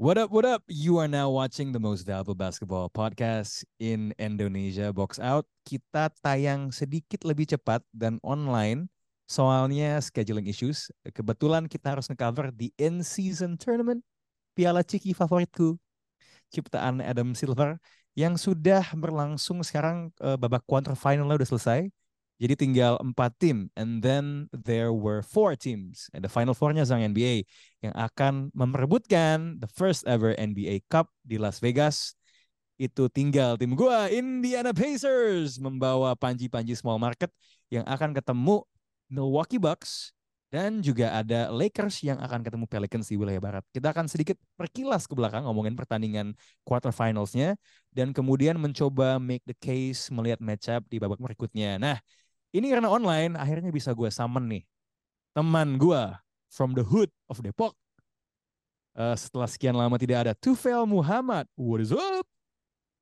What up, what up? You are now watching the most valuable basketball podcast in Indonesia, Box Out. Kita tayang sedikit lebih cepat dan online, soalnya scheduling issues. Kebetulan kita harus nge-cover the in-season tournament, Piala Ciki favoritku, ciptaan Adam Silver, yang sudah berlangsung sekarang uh, babak quarterfinalnya udah selesai. Jadi tinggal empat tim, and then there were four teams, and the final four-nya Zhang NBA yang akan memperebutkan the first ever NBA Cup di Las Vegas. Itu tinggal tim gua Indiana Pacers membawa Panji-Panji Small Market yang akan ketemu Milwaukee Bucks dan juga ada Lakers yang akan ketemu Pelicans di wilayah barat. Kita akan sedikit perkilas ke belakang ngomongin pertandingan quarterfinals-nya dan kemudian mencoba make the case melihat matchup di babak berikutnya. Nah, ini karena online, akhirnya bisa gue summon nih. Teman gue from the hood of Depok. Uh, setelah sekian lama tidak ada. Tufel Muhammad. What is up?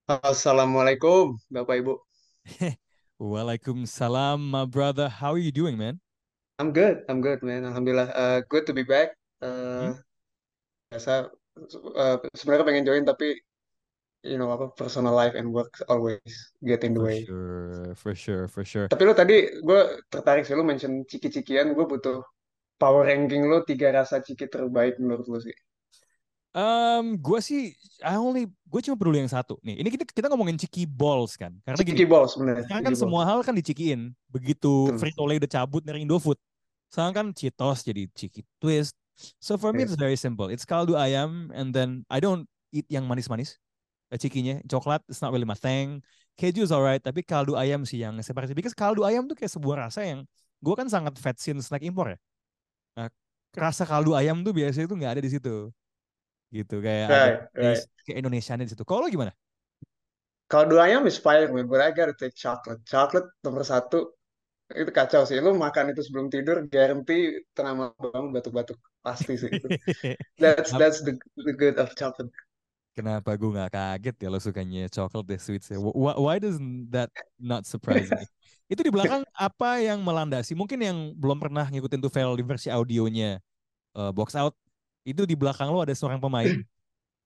Assalamualaikum, Bapak Ibu. Waalaikumsalam, my brother. How are you doing, man? I'm good, I'm good, man. Alhamdulillah. Uh, good to be back. Uh, hmm? Biasa, uh, sebenarnya pengen join tapi you know apa personal life and work always get in the For way. sure, for sure, for sure. Tapi lo tadi gue tertarik sih lo mention ciki-cikian, gue butuh power ranking lo tiga rasa ciki terbaik menurut lo sih. Um, gue sih, I only, gue cuma peduli yang satu. Nih, ini kita kita ngomongin ciki balls kan, karena Ciki gini, balls bener. sekarang kan balls. semua hal kan dicikiin. Begitu Betul. Frito Lay udah cabut dari Indofood, sekarang kan Cheetos jadi ciki twist. So for me Yes. it's very simple. It's kaldu ayam, and then I don't eat yang manis-manis. Cikinya, coklat it's not really my thing. Keju is alright, tapi kaldu ayam sih yang separasi. Because kaldu ayam tuh kayak sebuah rasa yang gue kan sangat fat since snack impor ya. Nah, rasa kaldu ayam tuh biasanya tuh nggak ada di situ. Gitu kayak ada Right, right. taste ke Indonesianya di situ. Kalau gimana? Kaldu ayam is fire, man, but I gotta take chocolate. Chocolate nomor satu itu kacau sih. Lu makan itu sebelum tidur, guarantee tengah malam batuk-batuk pasti sih itu. That's that's the the good of chocolate. Kenapa gue nggak kaget ya lo sukanya coklat deh sweets ya? Why, why does that not surprise me? Itu di belakang apa yang melandasi? Mungkin yang belum pernah ngikutin tuh file di versi audionya uh, box out itu di belakang lo ada seorang pemain.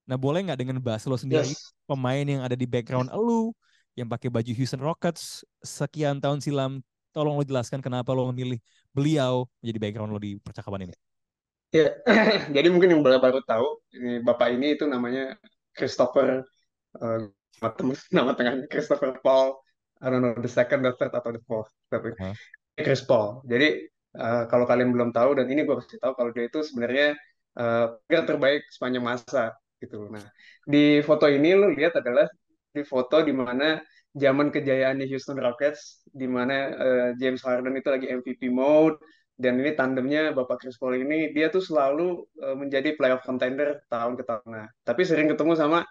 Nah boleh nggak dengan bahasa lo sendiri Yes. pemain yang ada di background lo yang pakai baju Houston Rockets sekian tahun silam, tolong lo jelaskan kenapa lo memilih beliau menjadi background lo di percakapan ini. Ya, jadi mungkin yang baru baru tahu ini bapak ini itu namanya Christopher eh, nama tengahnya Christopher Paul. I don't know the second, the third atau the fourth. Tapi Hah? Chris Paul. Jadi eh, kalau kalian belum tahu dan ini gue kasih tahu kalau dia itu sebenarnya eh, player terbaik sepanjang masa gitu. Nah di foto ini lu lihat adalah di foto di mana zaman kejayaannya Houston Rockets di mana eh, James Harden itu lagi MVP mode dan ini tandemnya Bapak Chris Paul ini dia tuh selalu eh, menjadi playoff contender tahun ke tahun. Nah, tapi sering ketemu sama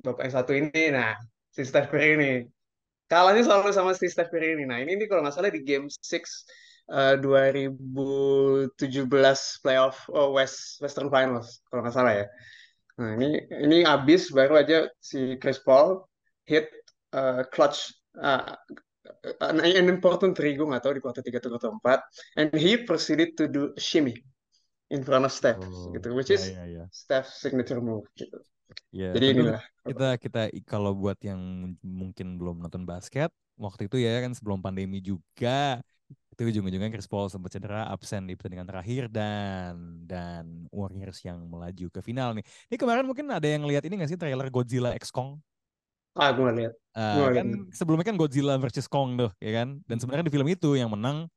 Bapak yang satu ini. Nah, si Steph Curry ini kalahnya selalu sama si Steph Curry ini. Nah, ini, ini kalau nggak salah di Game 6 eh, 2017 playoff oh, West Western Finals kalau nggak salah ya. Nah, ini ini abis baru aja si Chris Paul hit eh, clutch uh, an, an important three gue nggak tahu di kuarter 3 atau kuarter 4 and he proceeded to do shimmy in front of Steph Oh, gitu which ya is ya ya. Steph's signature move gitu. Ya, Jadi inilah kita kita kalau buat yang mungkin belum nonton basket waktu itu ya kan sebelum pandemi juga itu ujung-ujungnya Chris Paul sempat cedera absen di pertandingan terakhir dan dan Warriors yang melaju ke final nih. Ini kemarin mungkin ada yang lihat ini nggak sih trailer Godzilla X Kong? Ah gue lihat. Nggak kan sebelumnya kan Godzilla versus Kong tuh ya kan? Dan sebenarnya di film itu yang menang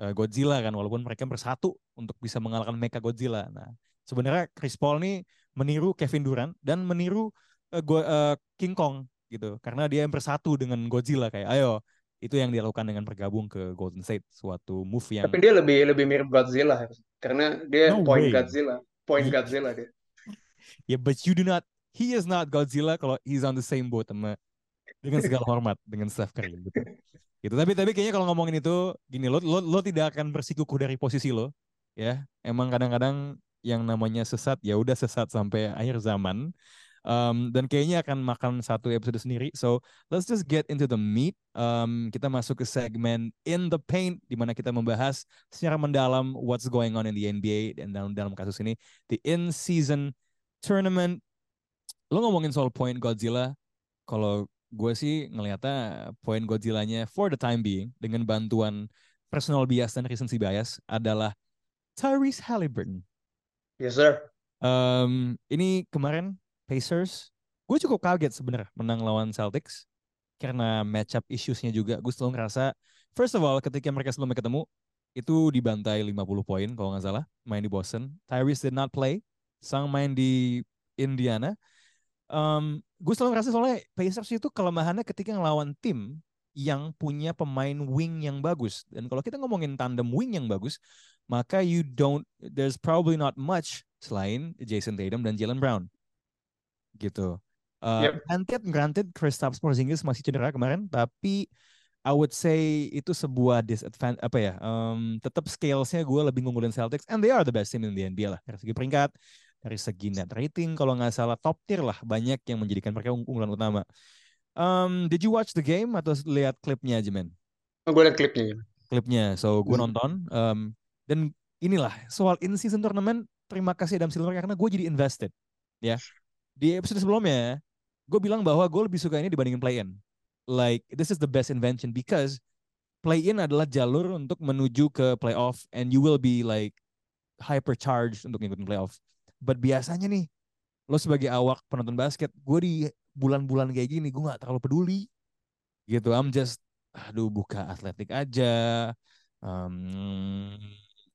eh, Godzilla kan walaupun mereka bersatu untuk bisa mengalahkan Mecha Godzilla. Nah sebenarnya Chris Paul nih meniru Kevin Durant dan meniru eh, Go- eh, King Kong gitu. Karena dia yang bersatu dengan Godzilla kayak ayo itu yang dia lakukan dengan bergabung ke Golden State suatu move yang Tapi dia lebih lebih mirip Godzilla karena dia no point way. Godzilla, point Ye- Godzilla dia. ya but you do not he is not Godzilla kalau he's on the same boat sama dengan segala hormat dengan Steph Curry gitu. Gitu. Tapi tapi kayaknya kalau ngomongin itu gini lo lo lo tidak akan bersikukuh dari posisi lo ya. Emang kadang-kadang yang namanya sesat ya udah sesat sampai akhir zaman. Um, dan kayaknya akan makan satu episode sendiri. So let's just get into the meat. Um, kita masuk ke segmen in the paint di mana kita membahas secara mendalam what's going on in the NBA dan dalam dalam kasus ini the in season tournament lo ngomongin soal point Godzilla kalau gue sih ngelihatnya point Godzilla-nya for the time being dengan bantuan personal bias dan recency bias adalah Tyrese Halliburton. Yes sir. Um, ini kemarin Pacers, gue cukup kaget sebenarnya menang lawan Celtics karena matchup issues-nya juga. Gue selalu ngerasa, first of all, ketika mereka sebelumnya ketemu, itu dibantai 50 poin kalau nggak salah, main di Boston. Tyrese did not play, sang main di Indiana. Um, gue selalu ngerasa soalnya Pacers itu kelemahannya ketika ngelawan tim yang punya pemain wing yang bagus. Dan kalau kita ngomongin tandem wing yang bagus, maka you don't, there's probably not much selain Jason Tatum dan Jalen Brown. Gitu. Uh, Yep. Granted, granted Kristaps Porzingis masih cedera kemarin, tapi I would say itu sebuah disadvantage apa ya? Um, tetap scalesnya gue lebih ngunggulin Celtics, and they are the best team in the NBA lah dari segi peringkat, dari segi net rating kalau nggak salah top tier lah banyak yang menjadikan mereka ung- unggulan utama. Um, did you watch the game atau lihat klipnya aja men? Gue liat klipnya. ya. Klipnya, so gue Hmm. nonton. Um, dan inilah soal in season tournament. Terima kasih Adam Silver karena gue jadi invested. Ya di episode sebelumnya gue bilang bahwa gue lebih suka ini dibandingin play in. Like this is the best invention because play in adalah jalur untuk menuju ke playoff and you will be like hypercharged untuk ngikutin playoff. But biasanya nih lo sebagai awak penonton basket, gue di bulan-bulan kayak gini gue nggak terlalu peduli gitu. I'm just aduh buka atletik aja, um,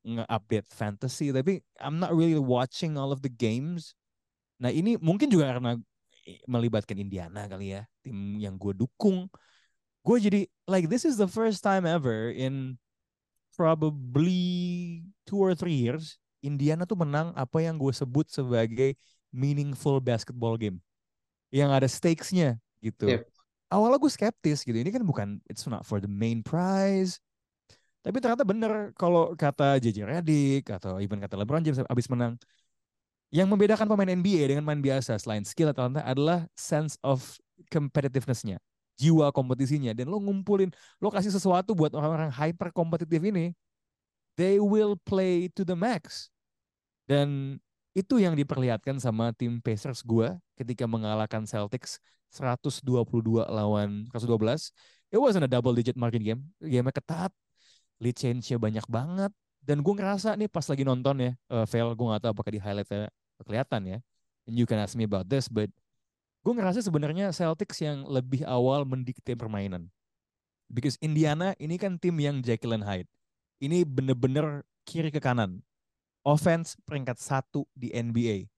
nge-update fantasy, tapi I'm not really watching all of the games. Nah ini mungkin juga karena melibatkan Indiana kali ya, tim yang gue dukung. Gue jadi like this is the first time ever in probably two or three years Indiana tuh menang apa yang gue sebut sebagai meaningful basketball game yang ada stakes-nya gitu. Yep. Awalnya gue skeptis gitu. Ini kan bukan it's not for the main prize. Tapi ternyata bener kalau kata JJ Redick atau even kata LeBron James abis menang yang membedakan pemain NBA dengan main biasa selain skill atau talenta adalah sense of competitiveness-nya, jiwa kompetisinya dan lo ngumpulin, lo kasih sesuatu buat orang-orang hyper kompetitif ini, they will play to the max. Dan itu yang diperlihatkan sama tim Pacers gua ketika mengalahkan Celtics 122 lawan 112. It wasn't a double digit margin game. Game ketat, lead change-nya banyak banget. Dan gue ngerasa nih pas lagi nonton ya, uh, Vel, gue gak tahu apakah di highlight kelihatan ya. And you can ask me about this, but gue ngerasa sebenarnya Celtics yang lebih awal mendikte permainan. Because Indiana ini kan tim yang Jekyll and Hyde. Ini bener-bener kiri ke kanan. Offense peringkat satu di NBA.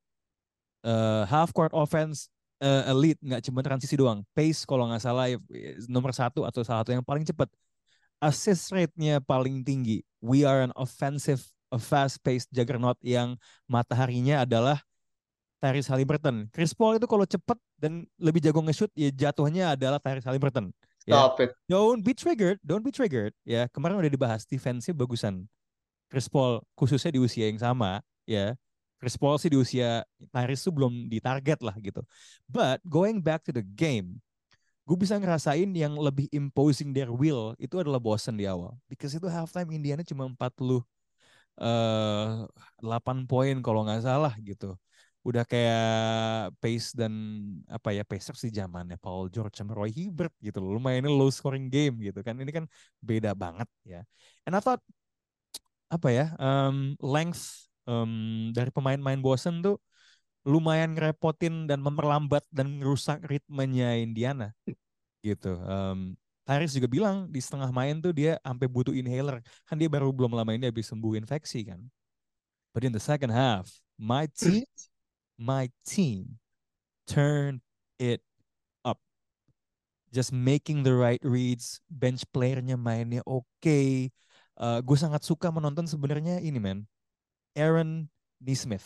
Uh, half court offense uh, elite, nggak cuma transisi doang. Pace kalau nggak salah eh, nomor satu atau salah satu yang paling cepat. Assist rate-nya paling tinggi. We are an offensive, a fast-paced juggernaut yang mataharinya adalah Tyrese Halliburton. Chris Paul itu kalau cepet dan lebih jago nge-shoot, ya jatuhnya adalah Tyrese Halliburton. Ya. Stop it. Don't be triggered, don't be triggered. Ya, kemarin udah dibahas defense bagusan. Chris Paul khususnya di usia yang sama, ya. Chris Paul sih di usia Tyrese tuh belum ditarget lah gitu. But going back to the game, gue bisa ngerasain yang lebih imposing their will itu adalah Boston di awal. Because itu halftime Indiana cuma 40 eh 8 poin kalau nggak salah gitu. Udah kayak pace dan apa ya Pacers di zamannya Paul George sama Roy Hibbert gitu loh. Lumayan low scoring game gitu kan. Ini kan beda banget ya. And I thought apa ya um, length um, dari pemain-pemain Boston tuh lumayan ngerepotin dan memperlambat dan merusak ritmenya Indiana gitu. Um, Tyrese juga bilang di setengah main tuh dia sampai butuh inhaler kan dia baru belum lama ini habis sembuh infeksi kan. But in the second half, my team, my team turned it up. Just making the right reads, bench playernya mainnya oke. Uh, gue sangat suka menonton sebenarnya ini man, Aaron Nesmith.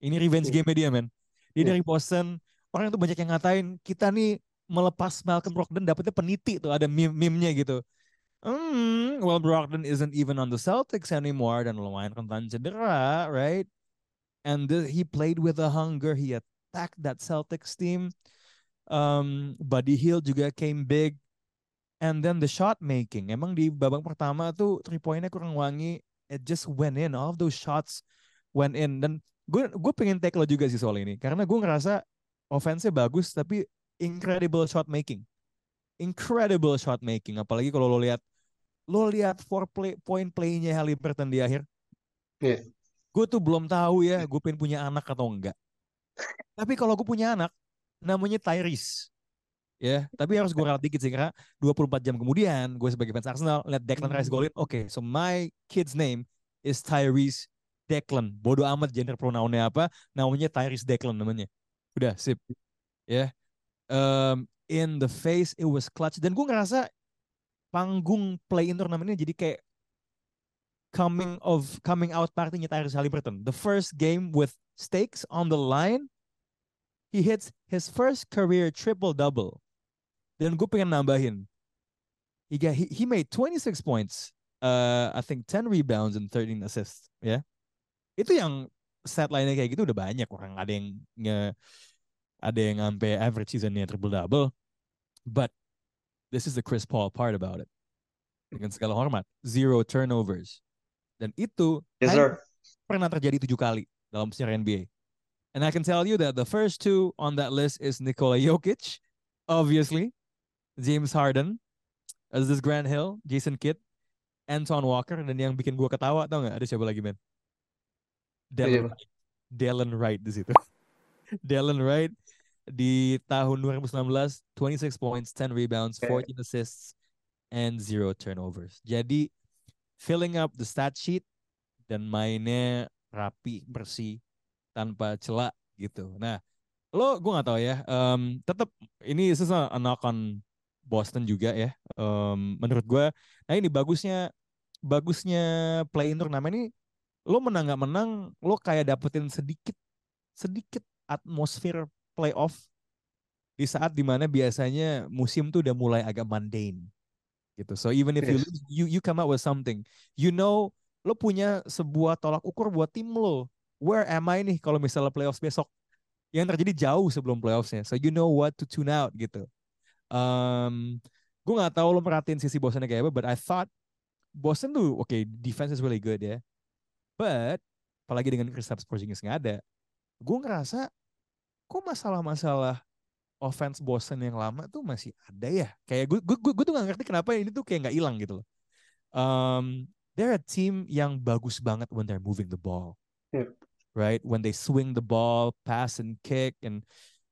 Ini revenge game dia man. Dia Hmm. dari Boston, orang tuh banyak yang ngatain kita nih melepas Malcolm Brogdon dapetnya peniti tuh ada meme meme-nya gitu. Hmm, well Brogdon isn't even on the Celtics anymore dan lumayan rentan cedera, right? And the, he played with a hunger. He attacked that Celtics team. Um, Buddy Hill juga came big. And then the shot making. Emang di babak pertama tuh three pointnya kurang wangi. It just went in. All of those shots went in. Dan gue gue pengen take lo juga sih soal ini karena gue ngerasa offense-nya bagus tapi incredible shot making incredible shot making apalagi kalau lo lihat lo lihat four play point play-nya Halliburton di akhir yeah. gue tuh belum tahu ya gue pengen punya anak atau enggak tapi kalau gue punya anak namanya Tyrese ya tapi harus gue ralat dikit sih karena 24 jam kemudian gue sebagai fans Arsenal lihat Declan Rice golin oke okay, so my kid's name is Tyrese Declan. Bodoh amat gender pronounnya apa namanya Tyrese Declan namanya. Udah sip. Ya yeah. um, in the face it was clutch. Dan gue ngerasa panggung play in turnamen ini jadi kayak coming of coming out partinya Tyrese Halliburton. The first game with stakes on the line he hits his first career triple double dan gue pengen nambahin. He, got, he, he made 26 points. Uh, I think 10 rebounds and 13 assists. Ya. Yeah? Itu yang set lainnya kayak gitu udah banyak orang ada yang nge, ada yang sampai average seasonnya triple double. But this is the Chris Paul part about it. Dengan segala hormat, zero turnovers. Dan itu yes, sir. pernah terjadi tujuh kali dalam sejarah NBA. And I can tell you that the first two on that list is Nikola Jokic, obviously. James Harden, this Grant Hill, Jason Kidd, Anton Walker, dan yang bikin gue ketawa tau nggak? Ada siapa lagi men? Dallin, Wright. Dallin Wright di situ. Dallin Wright di tahun 2019, 26 points, 10 rebounds, 14 assists, and zero turnovers. Jadi filling up the stat sheet dan mainnya rapi, bersih, tanpa celak gitu. Nah, lo gue nggak tahu ya. Um, tetap ini sesuatu a knock on Boston juga ya. Um, menurut gue, nah ini bagusnya bagusnya play in turnamen ini lo menang nggak menang, lo kayak dapetin sedikit sedikit atmosfer playoff di saat di mana biasanya musim tuh udah mulai agak mundane gitu. So even if you lose, you you come out with something. You know, lo punya sebuah tolak ukur buat tim lo. Where am I nih kalau misalnya playoffs besok? Yang terjadi jauh sebelum playoffsnya. So you know what to tune out gitu. Um, gue nggak tahu lo merhatiin sisi Boston kayak apa, but I thought Boston tuh oke okay, defense is really good ya, but apalagi dengan Kristaps Porzingis nggak ada, gue ngerasa kok masalah-masalah offense Boston yang lama tuh masih ada ya. Kayak gue gue gue tuh gak ngerti kenapa ini tuh kayak nggak hilang gitu loh. Um, they're a team yang bagus banget when they're moving the ball. Yeah. Right? When they swing the ball, pass and kick and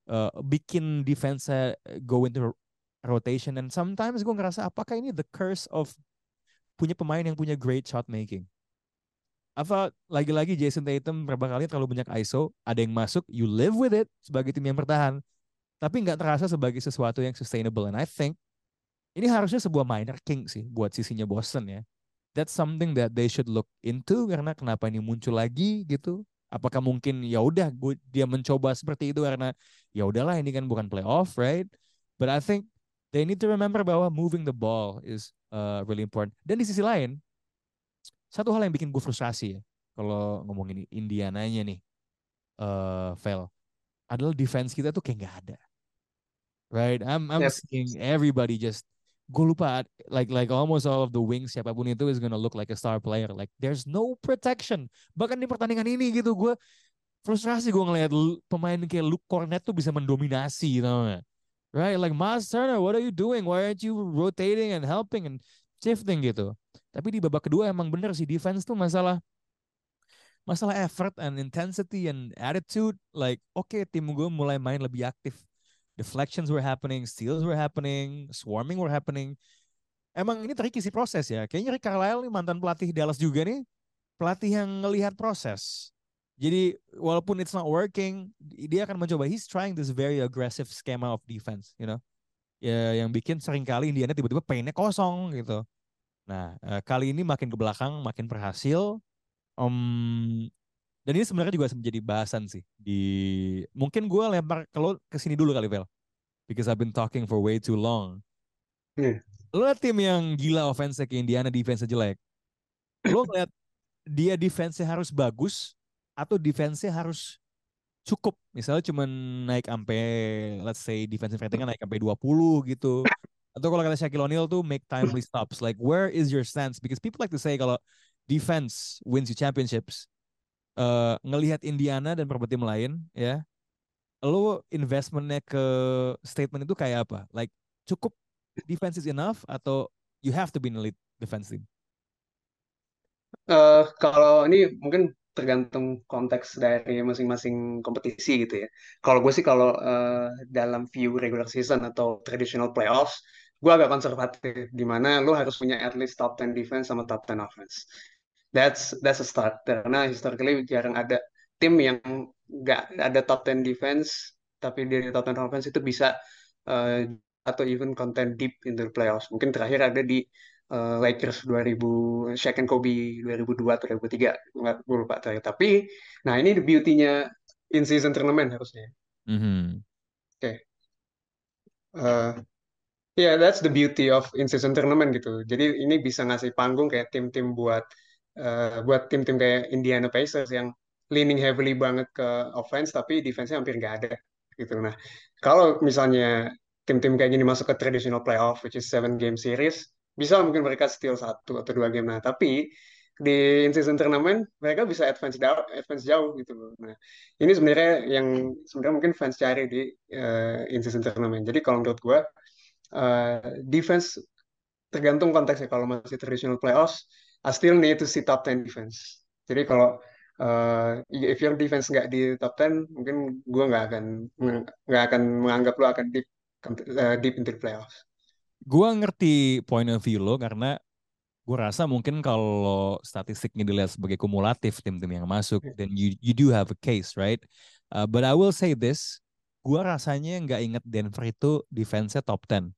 uh, bikin defense go into rotation and sometimes gue ngerasa apakah ini the curse of punya pemain yang punya great shot making? Apa lagi-lagi Jason Tatum berapa kali terlalu banyak ISO ada yang masuk you live with it sebagai tim yang bertahan. Tapi nggak terasa sebagai sesuatu yang sustainable and I think ini harusnya sebuah minor king sih buat sisinya Boston ya. That's something that they should look into karena kenapa ini muncul lagi gitu? Apakah mungkin ya udah dia mencoba seperti itu karena ya udahlah ini kan bukan playoff right? But I think they need to remember bahwa moving the ball is uh, really important. Dan di sisi lain, satu hal yang bikin gue frustrasi ya, kalau ngomongin Indiananya nih, uh, Vel, adalah defense kita tuh kayak nggak ada. Right? I'm I'm yep. seeing everybody just gue lupa like like almost all of the wings siapa pun itu is gonna look like a star player. Like there's no protection. Bahkan di pertandingan ini gitu gue frustrasi gue ngeliat pemain kayak Luke Cornet tuh bisa mendominasi, tau gak? Right? Like Miles Turner, what are you doing? Why aren't you rotating and helping and shifting gitu? Tapi di babak kedua emang bener sih defense tuh masalah masalah effort and intensity and attitude. Like oke okay, tim gue mulai main lebih aktif. Deflections were happening, steals were happening, swarming were happening. Emang ini tricky sih proses ya. Kayaknya Rick Carlisle nih mantan pelatih Dallas juga nih. Pelatih yang ngelihat proses jadi walaupun it's not working, dia akan mencoba. He's trying this very aggressive schema of defense, you know. Ya yang bikin sering kali Indiana tiba-tiba pengennya kosong gitu. Nah uh, kali ini makin ke belakang, makin berhasil. Um, dan ini sebenarnya juga menjadi bahasan sih di mungkin gue lempar kalau ke sini dulu kali Vel because I've been talking for way too long. Hmm. Lo tim yang gila offense ke Indiana defense jelek. Lo ngeliat dia defense harus bagus atau defense-nya harus cukup. Misalnya cuma naik sampai let's say defensive rating naik sampai 20 gitu. Atau kalau kata Shaquille O'Neal tuh make timely stops. Like where is your stance? Because people like to say kalau defense wins you championships uh, ngelihat Indiana dan beberapa lain ya lo investmentnya ke statement itu kayak apa? Like cukup defense is enough atau you have to be in elite defense team? Uh, kalau ini mungkin tergantung konteks dari masing-masing kompetisi gitu ya. Kalau gue sih kalau uh, dalam view regular season atau traditional playoffs, gue agak konservatif di mana lo harus punya at least top 10 defense sama top 10 offense. That's that's a start karena historically jarang ada tim yang nggak ada top 10 defense tapi dari top 10 offense itu bisa uh, atau even content deep into the playoffs. Mungkin terakhir ada di uh, Lakers 2000 Shaq and Kobe 2002 atau 2003 nggak gue lupa terakhir tapi nah ini the beauty-nya in season tournament harusnya mm -hmm. oke okay. uh, yeah that's the beauty of in season tournament gitu jadi ini bisa ngasih panggung kayak tim-tim buat uh, buat tim-tim kayak Indiana Pacers yang leaning heavily banget ke offense tapi defense-nya hampir nggak ada gitu nah kalau misalnya tim-tim kayak gini masuk ke traditional playoff which is seven game series bisa mungkin mereka steal satu atau dua game. Nah tapi di in season tournament mereka bisa advance jauh advance jauh gitu loh. Nah ini sebenarnya yang sebenarnya mungkin fans cari di uh, in season tournament. Jadi kalau menurut gue uh, defense tergantung konteksnya. Kalau masih traditional playoffs I still need to see top 10 defense. Jadi kalau uh, if your defense nggak di top 10 mungkin gue nggak akan nggak akan menganggap lo akan deep uh, deep into the playoffs gue ngerti point of view lo karena gue rasa mungkin kalau statistiknya dilihat sebagai kumulatif tim-tim yang masuk, then you you do have a case, right? Uh, but I will say this, gue rasanya nggak inget Denver itu defense-nya top 10.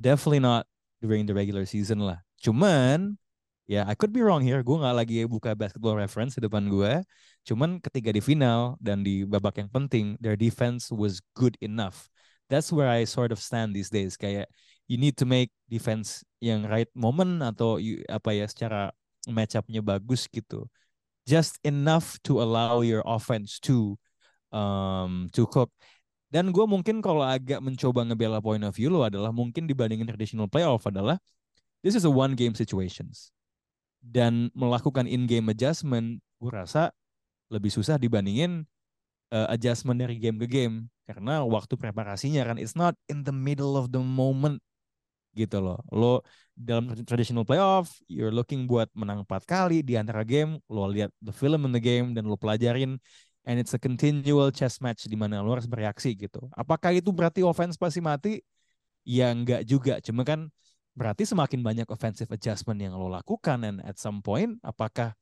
Definitely not during the regular season lah. Cuman, ya yeah, I could be wrong here, gue nggak lagi buka basketball reference di depan gue. Cuman ketika di final dan di babak yang penting, their defense was good enough. That's where I sort of stand these days. Kayak you need to make defense yang right moment atau you, apa ya secara match up-nya bagus gitu. Just enough to allow your offense to um, to cook. Dan gue mungkin kalau agak mencoba ngebela point of view lo adalah mungkin dibandingin traditional playoff adalah this is a one game situations. Dan melakukan in game adjustment gue rasa lebih susah dibandingin uh, adjustment dari game ke game karena waktu preparasinya kan it's not in the middle of the moment gitu loh. Lo dalam traditional playoff, you're looking buat menang empat kali di antara game, lo lihat the film in the game dan lo pelajarin and it's a continual chess match di mana lo harus bereaksi gitu. Apakah itu berarti offense pasti mati? Ya enggak juga, cuma kan berarti semakin banyak offensive adjustment yang lo lakukan and at some point apakah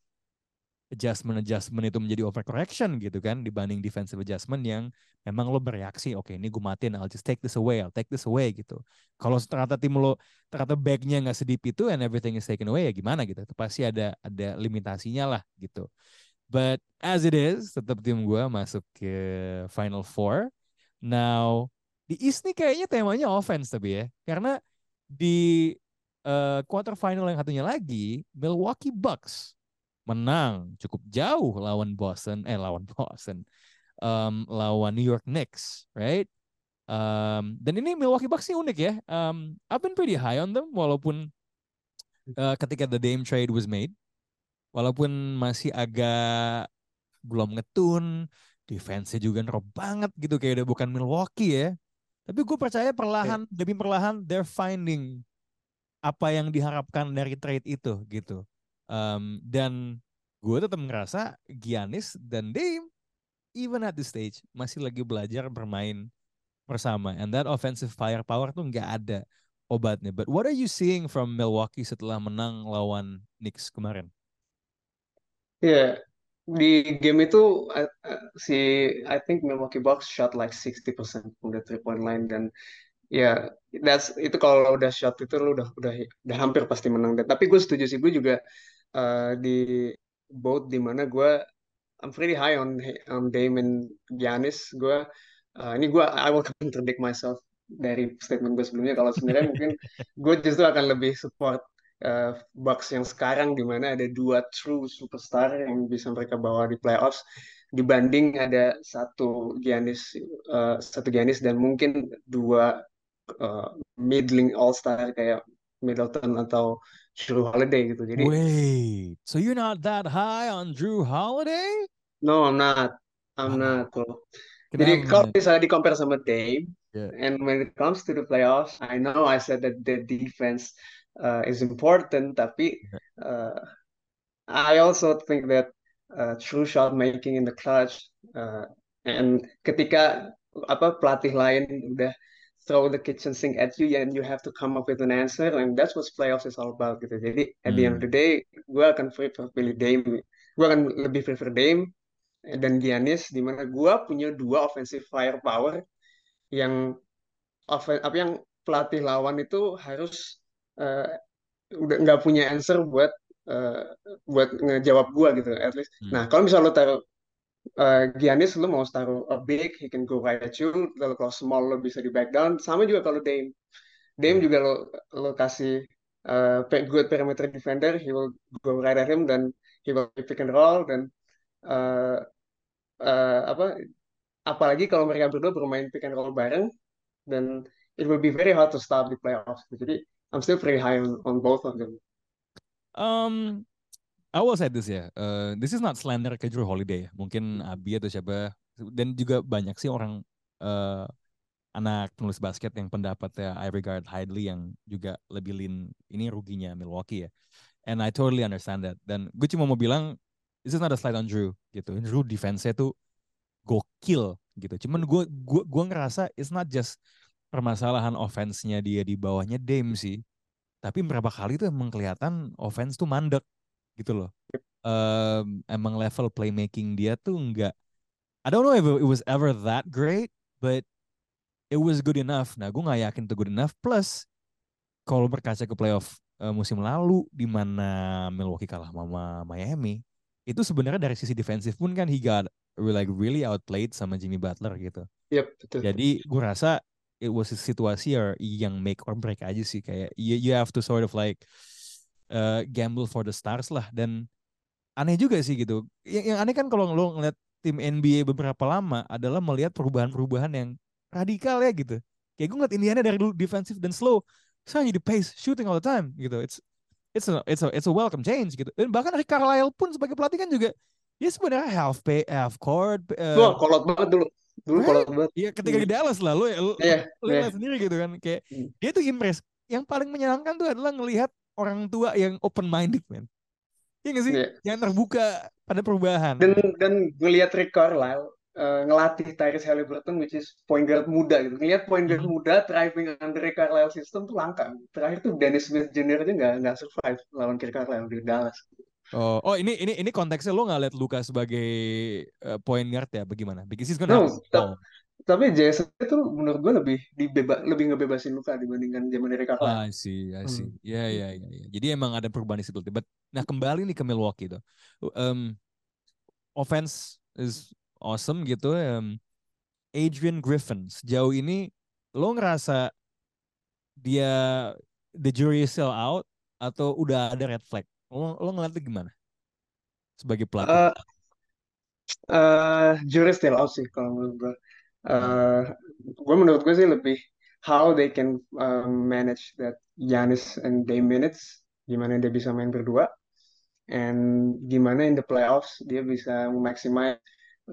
adjustment adjustment itu menjadi overcorrection gitu kan dibanding defensive adjustment yang memang lo bereaksi oke okay, ini gue matiin I'll just take this away I'll take this away gitu. Kalau ternyata tim lo ternyata backnya nggak sedip itu and everything is taken away ya gimana gitu? Itu pasti ada ada limitasinya lah gitu. But as it is tetap tim gue masuk ke final four. Now di East nih kayaknya temanya offense tapi ya karena di uh, quarter final yang satunya lagi Milwaukee Bucks menang. Cukup jauh lawan Boston eh lawan Boston. Um, lawan New York Knicks right? Um, dan ini Milwaukee Bucks ini unik ya. Um, I've been pretty high on them walaupun uh, ketika the Dame trade was made walaupun masih agak belum ngetun defense-nya juga nerok banget gitu kayak udah bukan Milwaukee ya. Tapi gue percaya perlahan yeah. demi perlahan they're finding apa yang diharapkan dari trade itu gitu Um, dan gue tetap ngerasa Giannis dan Dame even at this stage masih lagi belajar bermain bersama and that offensive firepower tuh nggak ada obatnya. But what are you seeing from Milwaukee setelah menang lawan Knicks kemarin? Ya, yeah, di game itu uh, si I think Milwaukee Bucks shot like 60% from the three point line dan ya yeah, that's itu kalau udah shot itu lu udah udah udah hampir pasti menang. Tapi gue setuju sih gue juga uh, di boat di mana gue I'm pretty high on um, Damon Giannis. Gue uh, ini gue I will contradict myself dari statement gue sebelumnya. Kalau sebenarnya mungkin gue justru akan lebih support uh, Bucks yang sekarang di mana ada dua true superstar yang bisa mereka bawa di playoffs dibanding ada satu Giannis uh, satu Giannis dan mungkin dua uh, middling all star kayak Middleton atau Drew Holiday gitu. Jadi Wait, so you're not that high on Drew Holiday? No, I'm not. I'm Wow. not, bro. Jadi kalau misalnya di compare sama Dame, Ya. and when it comes to the playoffs, I know I said that the defense uh, is important, tapi uh, I also think that uh, true shot making in the clutch uh, and ketika apa pelatih lain udah throw the kitchen sink at you and you have to come up with an answer and that's what playoffs is all about gitu. Jadi at the end of the Hmm. day gue akan prefer pilih Dame. Gue akan lebih prefer Dame dan Giannis di mana gue punya dua offensive firepower yang offen- apa yang pelatih lawan itu harus uh, udah nggak punya answer buat uh, buat ngejawab gua gitu at least. Hmm. Nah kalau misal lo taruh uh, Giannis lo mau taruh a big he can go right at you. Lalu kalau small lo bisa di back down. Sama juga kalau Dame. Dame juga lo lo kasih uh, good perimeter defender he will go right at him dan he will pick and roll dan uh, uh, apa apalagi kalau mereka berdua bermain pick and roll bareng dan it will be very hard to stop the playoffs. Jadi I'm still pretty high on, on both of them. Um, I will say this ya. Uh, this is not slander ke Drew Holiday. ya. Mungkin Abi atau siapa dan juga banyak sih orang uh, anak penulis basket yang pendapatnya I regard highly yang juga lebih lean ini ruginya Milwaukee ya. And I totally understand that. Dan gue cuma mau bilang this is not a slide on Drew gitu. Drew defense-nya tuh gokil gitu. Cuman gue gua gua ngerasa it's not just permasalahan offense-nya dia di bawahnya Dame sih. Tapi beberapa kali tuh emang kelihatan offense tuh mandek gitu loh. Um, emang level playmaking dia tuh enggak I don't know if it was ever that great, but it was good enough. Nah, gue nggak yakin itu good enough. Plus, kalau berkaca ke playoff uh, musim lalu di mana Milwaukee kalah sama Miami, itu sebenarnya dari sisi defensif pun kan he got like really outplayed sama Jimmy Butler gitu. Yep, betul. Jadi gue rasa it was a situasi yang make or break aja sih kayak you, you have to sort of like uh, gamble for the stars lah dan aneh juga sih gitu. Yang, yang aneh kan kalau lo ngeliat tim NBA beberapa lama adalah melihat perubahan-perubahan yang radikal ya gitu. Kayak gue ngeliat Indiana dari dulu defensif dan slow, sekarang jadi pace, shooting all the time gitu. It's it's a it's a it's a welcome change gitu. Dan bahkan Rick Carlisle pun sebagai pelatih kan juga dia sebenarnya half pay half court. Uh, Wah, kolot banget dulu. Dulu Right? kolot banget. Iya ketika di Dallas lah lo, lo, Iya, lo iya. sendiri gitu kan kayak Hmm. dia tuh impress. Yang paling menyenangkan tuh adalah ngelihat orang tua yang open minded man. Iya gak sih? Iya. Yang terbuka pada perubahan. Dan dan ngelihat Rick Carlisle uh, ngelatih Tyrese Halliburton which is point guard muda gitu. Ngelihat point guard Mhm. muda thriving under Rick Carlisle system tuh langka. Terakhir tuh Dennis Smith Jr. aja nggak nggak survive lawan Rick Carlisle di Dallas. Oh, oh ini ini ini konteksnya lo nggak lihat Luka sebagai uh, point guard ya? Bagaimana? Because he's gonna No, have ball. Tapi Jason itu menurut gue lebih dibeba lebih ngebebasin Luka dibandingkan zaman Rick Carlisle. I see, I see. Hmm. Ya, ya, ya, ya. Jadi emang ada perubahan di situ. But, nah kembali nih ke Milwaukee tuh. Um, offense is awesome gitu. Um, Adrian Griffin sejauh ini lo ngerasa dia the jury is still out atau udah ada red flag? Lo lo ngeliatnya gimana sebagai pelatih? Uh, uh, jury still out sih kalau menurut gue. Uh, gue menurut gue sih lebih how they can uh, manage that Giannis and Dame minutes, gimana dia bisa main berdua, and gimana in the playoffs dia bisa maximize.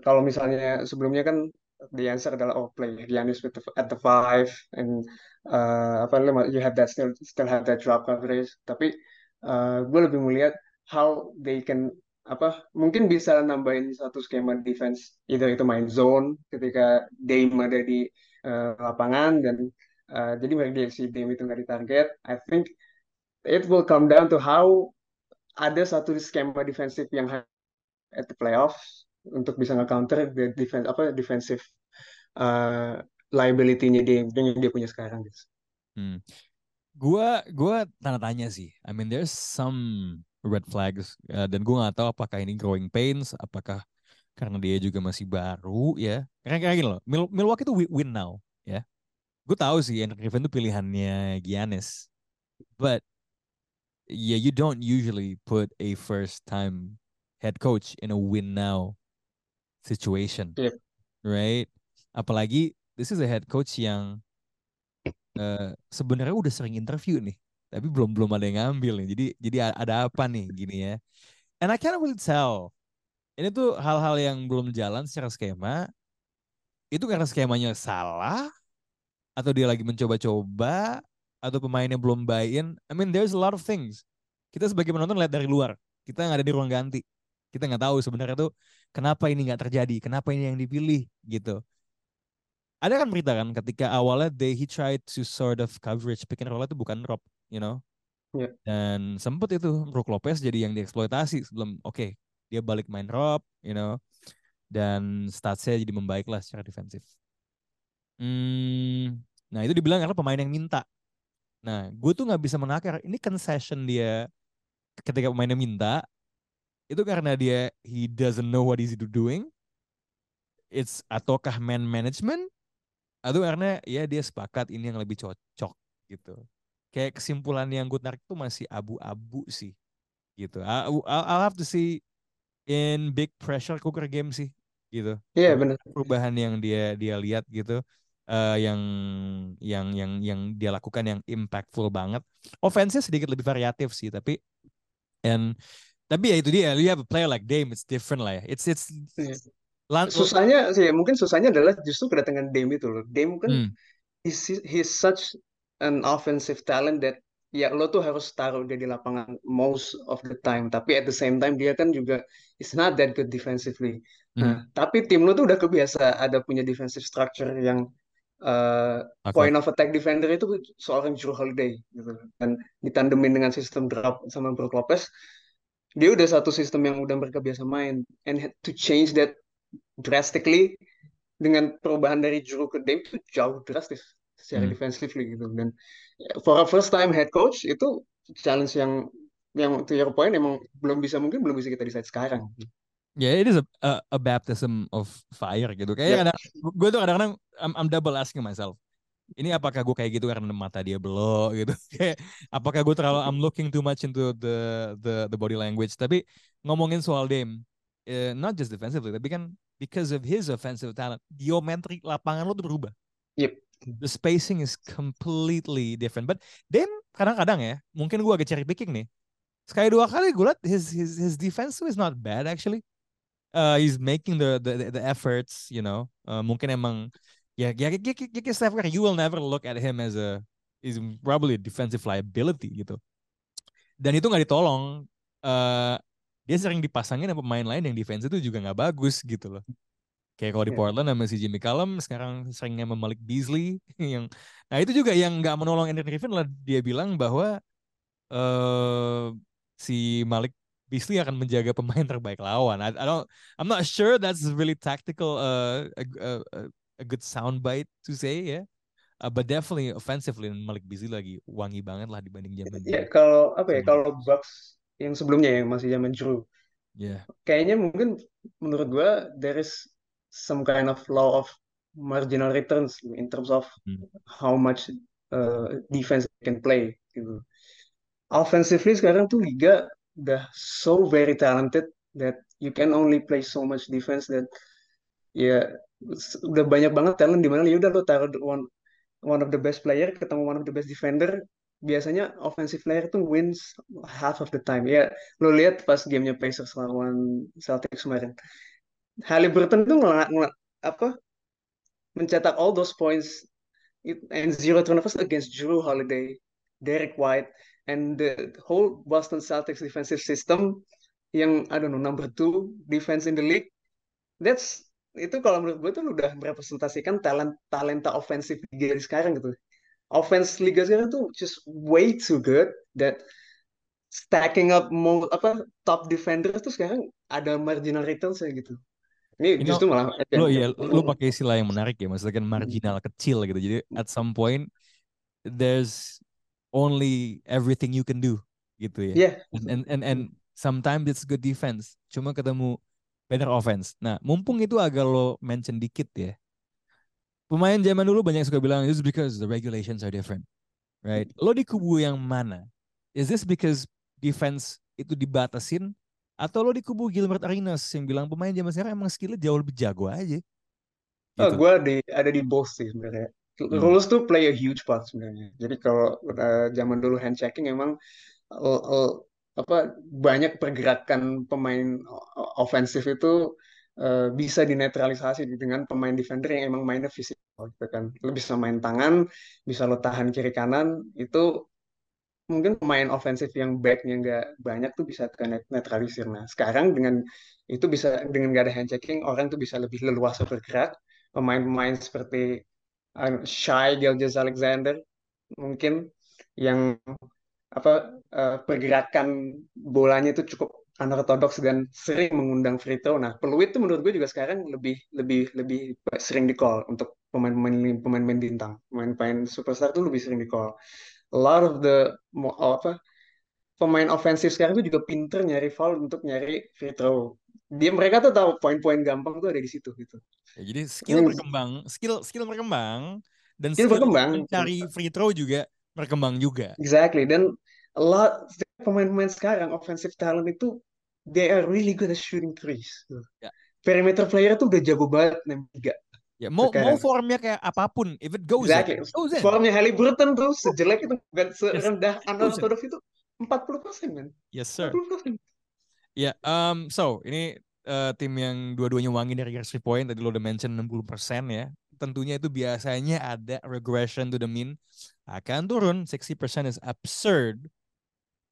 Kalau misalnya sebelumnya kan the answer adalah oh play Giannis with the, at the five and uh, apa namanya you have that still still have that drop coverage. Tapi uh, gue lebih melihat how they can apa mungkin bisa nambahin satu skema defense either itu main zone ketika Dame ada di uh, lapangan dan uh, jadi mereka si Dame itu nggak ditarget I think it will come down to how ada satu skema defensif yang at the playoffs untuk bisa nge-counter the defense apa defensive uh, liability-nya Dame yang dia punya sekarang gitu. Hmm. Gua gua tanda tanya sih. I mean there's some red flags uh, dan gua nggak tahu apakah ini growing pains, apakah karena dia juga masih baru ya. Kayak kayak gini loh. Mil Milwaukee itu win now ya. Gue tahu sih Andrew Griffin itu pilihannya Giannis. But yeah, you don't usually put a first time head coach in a win now situation. Yep. Right? Apalagi this is a head coach yang uh, sebenarnya udah sering interview nih, tapi belum belum ada yang ngambil nih. Jadi jadi ada apa nih gini ya? And I can't really tell ini tuh hal-hal yang belum jalan secara skema. Itu karena skemanya salah atau dia lagi mencoba-coba atau pemainnya belum buy in. I mean there's a lot of things. Kita sebagai penonton lihat dari luar. Kita nggak ada di ruang ganti. Kita nggak tahu sebenarnya tuh kenapa ini nggak terjadi, kenapa ini yang dipilih gitu. Ada kan berita kan ketika awalnya they he tried to sort of coverage pick and roll itu bukan Rob, you know. Yeah. Dan sempet itu Brook Lopez jadi yang dieksploitasi sebelum oke okay, dia balik main Rob, you know. Dan statsnya jadi membaik lah secara defensif. Hmm, nah itu dibilang karena pemain yang minta. Nah, gue tuh nggak bisa menakar. Ini concession dia ketika pemainnya minta itu karena dia he doesn't know what he's doing. It's ataukah man management atau karena ya dia sepakat ini yang lebih cocok gitu. Kayak kesimpulan yang gue tarik tuh masih abu-abu sih gitu. I'll, I'll have to see in big pressure cooker game sih gitu. Iya yeah, benar. Perubahan yang dia dia lihat gitu uh, yang yang yang yang dia lakukan yang impactful banget. Offense-nya sedikit lebih variatif sih, tapi and tapi ya itu dia, you have a player like Dame, it's different lah ya. It's it's yeah. susahnya sih mungkin susahnya adalah justru kedatangan Dame itu loh. Dame kan hmm. he's, he's such an offensive talent that ya lo tuh harus taruh dia di lapangan most of the time. Tapi at the same time dia kan juga is not that good defensively. Nah hmm. tapi tim lo tuh udah kebiasa ada punya defensive structure yang uh, point of attack defender itu seorang Drew Holiday gitu. Dan ditandemin dengan sistem drop sama Brook Lopez dia udah satu sistem yang udah mereka biasa main. And to change that drastically dengan perubahan dari Drew ke Dame itu jauh drastis secara hmm. defensively gitu dan for a first time head coach itu challenge yang yang to your point emang belum bisa mungkin belum bisa kita decide sekarang. Ya, yeah, it is a, a, a baptism of fire gitu. Kayak yeah. kadang gue tuh kadang-kadang I'm, I'm double asking myself. Ini apakah gue kayak gitu karena mata dia belok gitu? kayak apakah gue terlalu I'm looking too much into the the the body language. Tapi ngomongin soal Dame, uh, not just defensively, tapi kan because of his offensive talent, geometri lapangan lo tuh berubah. Yep the spacing is completely different. But then kadang-kadang ya, mungkin gue agak cherry picking nih. Sekali dua kali gue liat his his his defense is not bad actually. Uh, he's making the the the efforts, you know. Uh, mungkin emang ya ya ya, ya, ya Steph Curry, you will never look at him as a is probably a defensive liability gitu. Dan itu nggak ditolong. Uh, dia sering dipasangin sama pemain lain yang defense itu juga nggak bagus gitu loh. Kayak kalau di yeah. Portland sama si Jimmy Callum, sekarang seringnya sama Malik Beasley. yang Nah itu juga yang nggak menolong Andrew Griffin lah dia bilang bahwa uh, si Malik Beasley akan menjaga pemain terbaik lawan. I, I don't, I'm not sure that's really tactical, uh, a, a, a good soundbite to say ya. Yeah. Uh, but definitely offensively Malik Beasley lagi wangi banget lah dibanding zaman. Ya yeah, kalau apa ya kalau Bucks yang sebelumnya yang masih zaman Drew. Yeah. Kayaknya mungkin menurut gua there is some kind of law of marginal returns in terms of hmm. how much uh, defense can play gitu. Offensively sekarang tuh liga udah so very talented that you can only play so much defense that ya udah banyak banget talent di mana ya udah lo taruh one one of the best player ketemu one of the best defender biasanya offensive player tuh wins half of the time ya lo lihat pas gamenya Pacers lawan Celtics kemarin Halliburton tuh ngelak, ngelak, apa mencetak all those points and zero turnovers against Drew Holiday, Derek White, and the whole Boston Celtics defensive system yang I don't know number two defense in the league. That's itu kalau menurut gue tuh udah merepresentasikan talent talenta ofensif liga sekarang gitu. Offense liga sekarang tuh just way too good that stacking up more apa top defenders tuh sekarang ada marginal returns ya gitu. Ini justru malah lu ya lu pakai istilah yang menarik ya, maksudnya kan marginal kecil gitu. Jadi at some point there's only everything you can do gitu ya. Yeah. And and and, and sometimes it's good defense. Cuma ketemu better offense. Nah, mumpung itu agak lo mention dikit ya. Pemain zaman dulu banyak suka bilang is because the regulations are different. Right? Lo di kubu yang mana? Is this because defense itu dibatasin atau lo di kubu Gilbert Arenas yang bilang pemain zaman sekarang emang skillnya jauh lebih jago aja. Oh, gitu. Oh, gue di, ada di both sih sebenarnya. Hmm. Rules tuh play a huge part sebenarnya. Jadi kalau uh, zaman dulu hand checking emang uh, uh, apa banyak pergerakan pemain ofensif itu uh, bisa dinetralisasi dengan pemain defender yang emang mainnya fisik gitu kan. Lo bisa main tangan, bisa lo tahan kiri kanan, itu mungkin pemain ofensif yang backnya nggak banyak tuh bisa ke netralisir. Nah sekarang dengan itu bisa dengan nggak ada hand checking orang tuh bisa lebih leluasa bergerak. Pemain-pemain seperti uh, Shai Gilgeous Alexander mungkin yang apa uh, pergerakan bolanya itu cukup unorthodox dan sering mengundang free throw. Nah, peluit itu menurut gue juga sekarang lebih lebih lebih sering di call untuk pemain-pemain pemain-pemain bintang, pemain-pemain superstar itu lebih sering di call. A lot of the apa pemain ofensif sekarang itu juga pinter nyari foul untuk nyari free throw. Dia mereka tuh tahu poin-poin gampang tuh ada di situ gitu. Ya, jadi skill berkembang, skill skill berkembang dan skill, skill berkembang. mencari free throw juga berkembang juga. Exactly. Dan a lot pemain-pemain sekarang offensive talent itu they are really good at shooting threes. Ya. Perimeter player tuh udah jago banget nembak tiga. Ya, mau sekarang. mau formnya kayak apa pun, if it goes exactly. in, it goes in. Formnya Halliburton tuh sejelek itu bukan serendah yes. unorthodox itu 40 persen kan? Yes sir. Ya, yeah, um, so ini uh, tim yang dua-duanya wangi dari garis three point tadi lo udah mention 60 persen ya. Tentunya itu biasanya ada regression to the mean akan turun 60% is absurd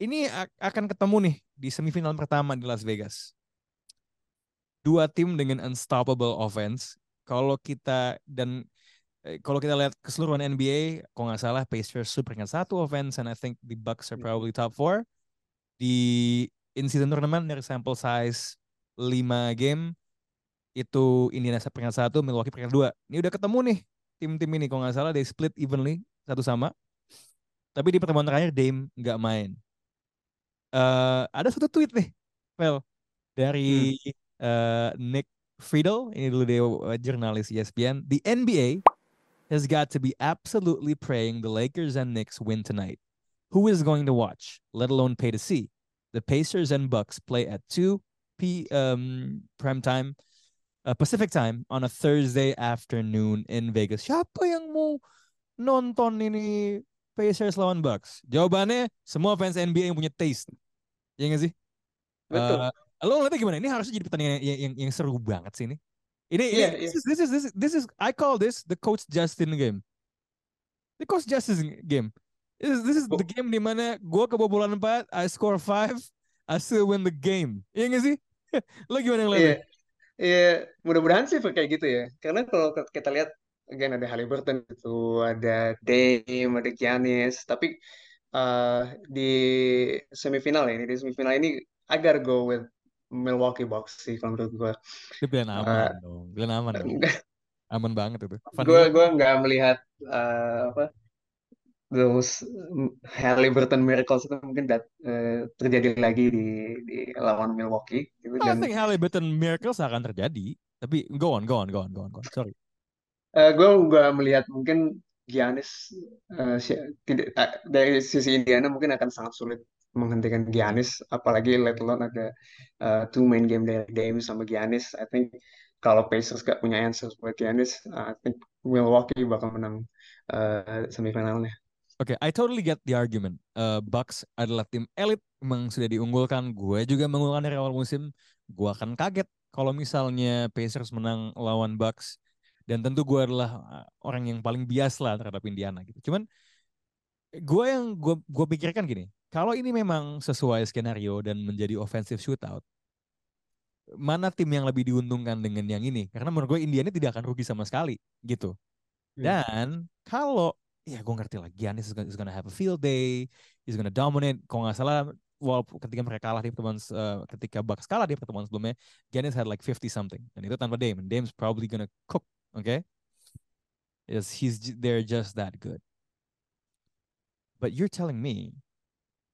ini akan ketemu nih di semifinal pertama di Las Vegas. Dua tim dengan unstoppable offense. Kalau kita dan eh, kalau kita lihat keseluruhan NBA, kalau nggak salah Pacers itu peringkat satu offense, and I think the Bucks are probably top four. Di in season tournament dari sample size 5 game itu Indiana peringkat satu, Milwaukee peringkat dua. Ini udah ketemu nih tim-tim ini kalau nggak salah they split evenly satu sama. Tapi di pertemuan terakhir Dame nggak main uh, ada satu tweet nih, Vel, dari hmm. uh, Nick Friedel, ini dulu dia uh, jurnalis ESPN. The NBA has got to be absolutely praying the Lakers and Knicks win tonight. Who is going to watch, let alone pay to see? The Pacers and Bucks play at 2 p um, prime time, uh, Pacific time on a Thursday afternoon in Vegas. Siapa yang mau nonton ini Pacers lawan Bucks? Jawabannya semua fans NBA yang punya taste. Ya nggak sih? Betul. Uh, lo ngeliatnya gimana? Ini harusnya jadi pertandingan yang, yang, yang seru banget sih ini. Ini, yeah, ini yeah. This, is, this is this is this is I call this the coach Justin game. The coach Justin game. This is, this is the game di mana gue kebobolan 4, I score 5, I still win the game. Iya gak sih? lo gimana ngeliatnya? Iya, yeah. yeah. mudah-mudahan sih kayak gitu ya. Karena kalau kita lihat again ada Halliburton itu, ada Dame, ada Giannis, tapi uh, di semifinal ini di semifinal ini gotta go with Milwaukee Bucks sih kalau menurut gue. Itu aman uh, dong, pilihan aman dong. aman banget itu. Gue gue nggak melihat uh, apa those Halliburton miracles itu mungkin dat, uh, terjadi lagi di di lawan Milwaukee. Gitu. I Dan, think Halliburton miracles akan terjadi, tapi go on, go on, go on, go on, go on. Sorry. Uh, gue gue melihat mungkin Giannis uh, tidak uh, dari sisi Indiana mungkin akan sangat sulit menghentikan Giannis apalagi let alone ada uh, two main game dari Dame sama Giannis I think kalau Pacers gak punya answer buat Giannis uh, I think Milwaukee bakal menang uh, semifinalnya Oke, okay, I totally get the argument. Uh, Bucks adalah tim elit, memang sudah diunggulkan. Gue juga mengunggulkan dari awal musim. Gue akan kaget kalau misalnya Pacers menang lawan Bucks dan tentu gue adalah eh, orang yang paling bias lah terhadap Indiana gitu cuman gue yang gue gue pikirkan gini kalau ini memang sesuai skenario dan menjadi offensive shootout mana tim yang lebih diuntungkan dengan yang ini? Karena menurut gue Indiana tidak akan rugi sama sekali gitu. Hmm. dan kalau ya gue ngerti lah Giannis is gonna, is gonna have a field day is gonna dominate. Kalau nggak salah walaupun ketika mereka kalah di pertemuan uh, ketika Bucks kalah di pertemuan sebelumnya Giannis had like 50 something. Dan itu tanpa Dame and Dame's probably gonna cook Okay, is he's they're just that good. But you're telling me,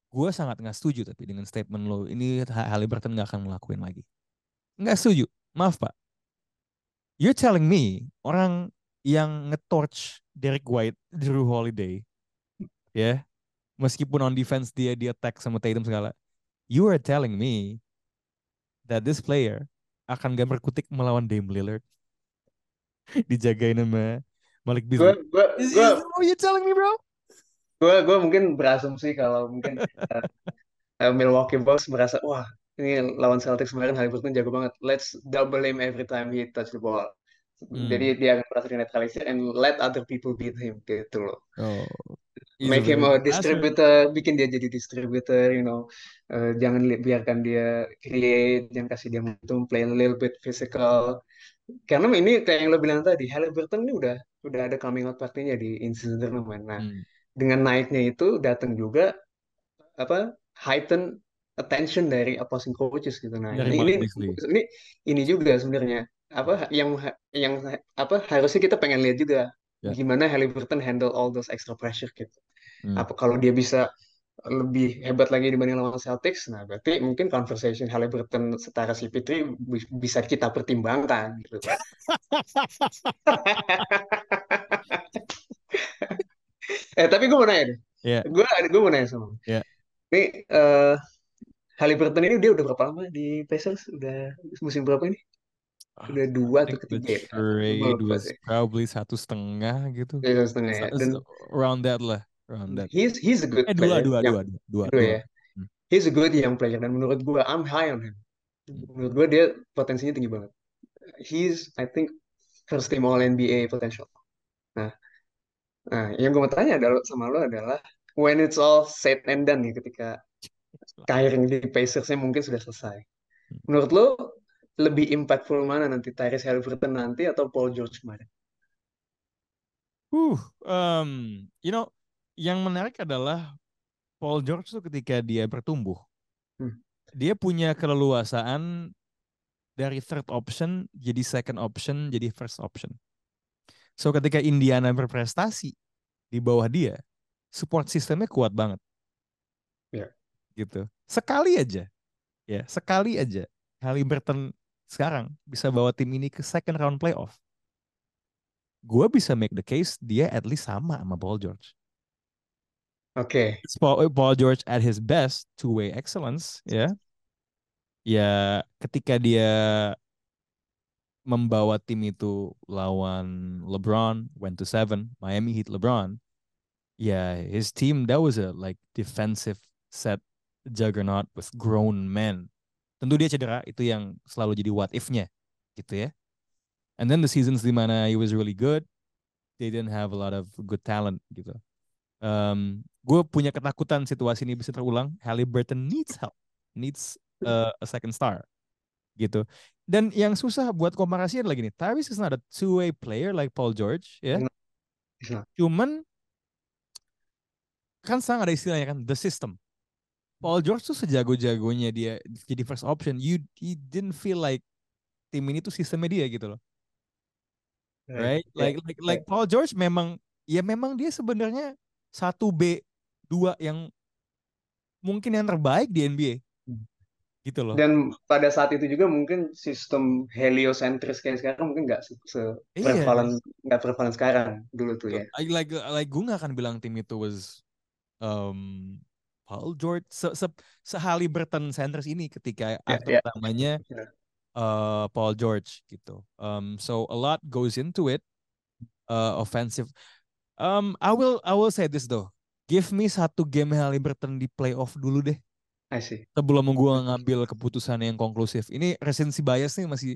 gue sangat nggak setuju tapi dengan statement lo ini Halliburton nggak akan ngelakuin lagi. Nggak setuju, maaf pak. You're telling me orang yang nge-torch Derek White, Drew Holiday, ya, yeah, meskipun on defense dia dia attack sama Tatum segala, you are telling me that this player akan gak berkutik melawan Dame Lillard dijagain sama Malik Beasley. Gue, gue, is, gue, is you telling me, bro? Gue, gue mungkin berasumsi kalau mungkin uh, uh, Milwaukee Bucks merasa wah ini lawan Celtics kemarin Haliburton jago banget. Let's double him every time he touch the ball. Jadi Hmm. dia akan merasa dinetralisir and let other people beat him gitu loh. Oh, he's a Make him a distributor, bikin dia jadi distributor, you know. Uh, jangan biarkan dia create, jangan kasih dia momentum, play a little bit physical. Karena ini kayak yang lo bilang tadi, Halliburton ini udah udah ada coming out partinya di in-season tournament. Nah, Hmm. Dengan naiknya itu datang juga apa heighten attention dari opposing coaches gitu. Nah, Dari ini ini ini ini juga sebenarnya apa yang yang apa harusnya kita pengen lihat juga Ya. gimana Halliburton handle all those extra pressure gitu. Hmm. Apa kalau dia bisa lebih hebat lagi dibanding lawan Celtics, nah berarti mungkin conversation Halliburton setara CP3 bi- bisa kita pertimbangkan gitu. eh tapi gue mau nanya deh. Ya. Gue gue mau nanya sama. Ya. Ini eh Halliburton ini dia udah berapa lama di Pacers? Udah musim berapa ini? Udah dua atau ketiga ya? Gue trade was probably satu setengah gitu. Ya, setengah ya. Dan Around that lah, around that. he's he's a good Eh dua, player. dua, Yang dua, dua, dua, kedua dua. ya. Hmm. He's a good young player dan menurut gue I'm high on him. Menurut gue dia potensinya tinggi banget. He's I think first team All NBA potential. Nah, nah yang gue mau tanya adalah sama lo adalah when it's all said and done nih ketika karirnya di Pacers-nya mungkin sudah selesai. Menurut lo lebih impactful mana nanti Tyrese Halliburton nanti atau Paul George kemarin? Uh, um, you know, yang menarik adalah Paul George tuh ketika dia bertumbuh, Hmm. dia punya keleluasaan dari third option jadi second option jadi first option. So ketika Indiana berprestasi di bawah dia, support sistemnya kuat banget. Ya. Gitu. Sekali aja, ya sekali aja Halliburton sekarang bisa bawa tim ini ke second round playoff. Gue bisa make the case dia at least sama sama Paul George. Oke. It's Paul, Paul George at his best two way excellence ya ya ketika dia membawa tim itu lawan LeBron went to seven Miami Heat LeBron. Ya his team that was a like defensive set juggernaut with grown men. Tentu dia cedera itu yang selalu jadi what if-nya gitu ya. And then the seasons di mana he was really good they didn't have a lot of good talent gitu. Um, gue punya ketakutan situasi ini bisa terulang. Halliburton needs help, needs uh, a second star, gitu. Dan yang susah buat komparasi adalah gini, Tyrese is not a two-way player like Paul George, ya. No, not. Cuman kan sekarang ada istilahnya kan the system. Paul George tuh sejago-jagonya dia jadi first option, you you didn't feel like tim ini tuh sistemnya dia gitu loh, right? Ya, Like like like Paul George memang ya memang dia sebenarnya satu B dua yang mungkin yang terbaik di NBA gitu loh. Dan pada saat itu juga mungkin sistem heliocentris kayak sekarang mungkin nggak se, se Iya. prevalen nggak prevalen sekarang dulu tuh ya. I- like like gue gak akan bilang tim itu was um, Paul George se, se, se Halliburton centers ini ketika Ya, aktor ya. utamanya Ya. uh, Paul George gitu. Um, so a lot goes into it. Uh, offensive. Um, I will I will say this though. Give me satu game Halliburton di playoff dulu deh. I see. Sebelum gue ngambil keputusan yang konklusif. Ini recency bias nih masih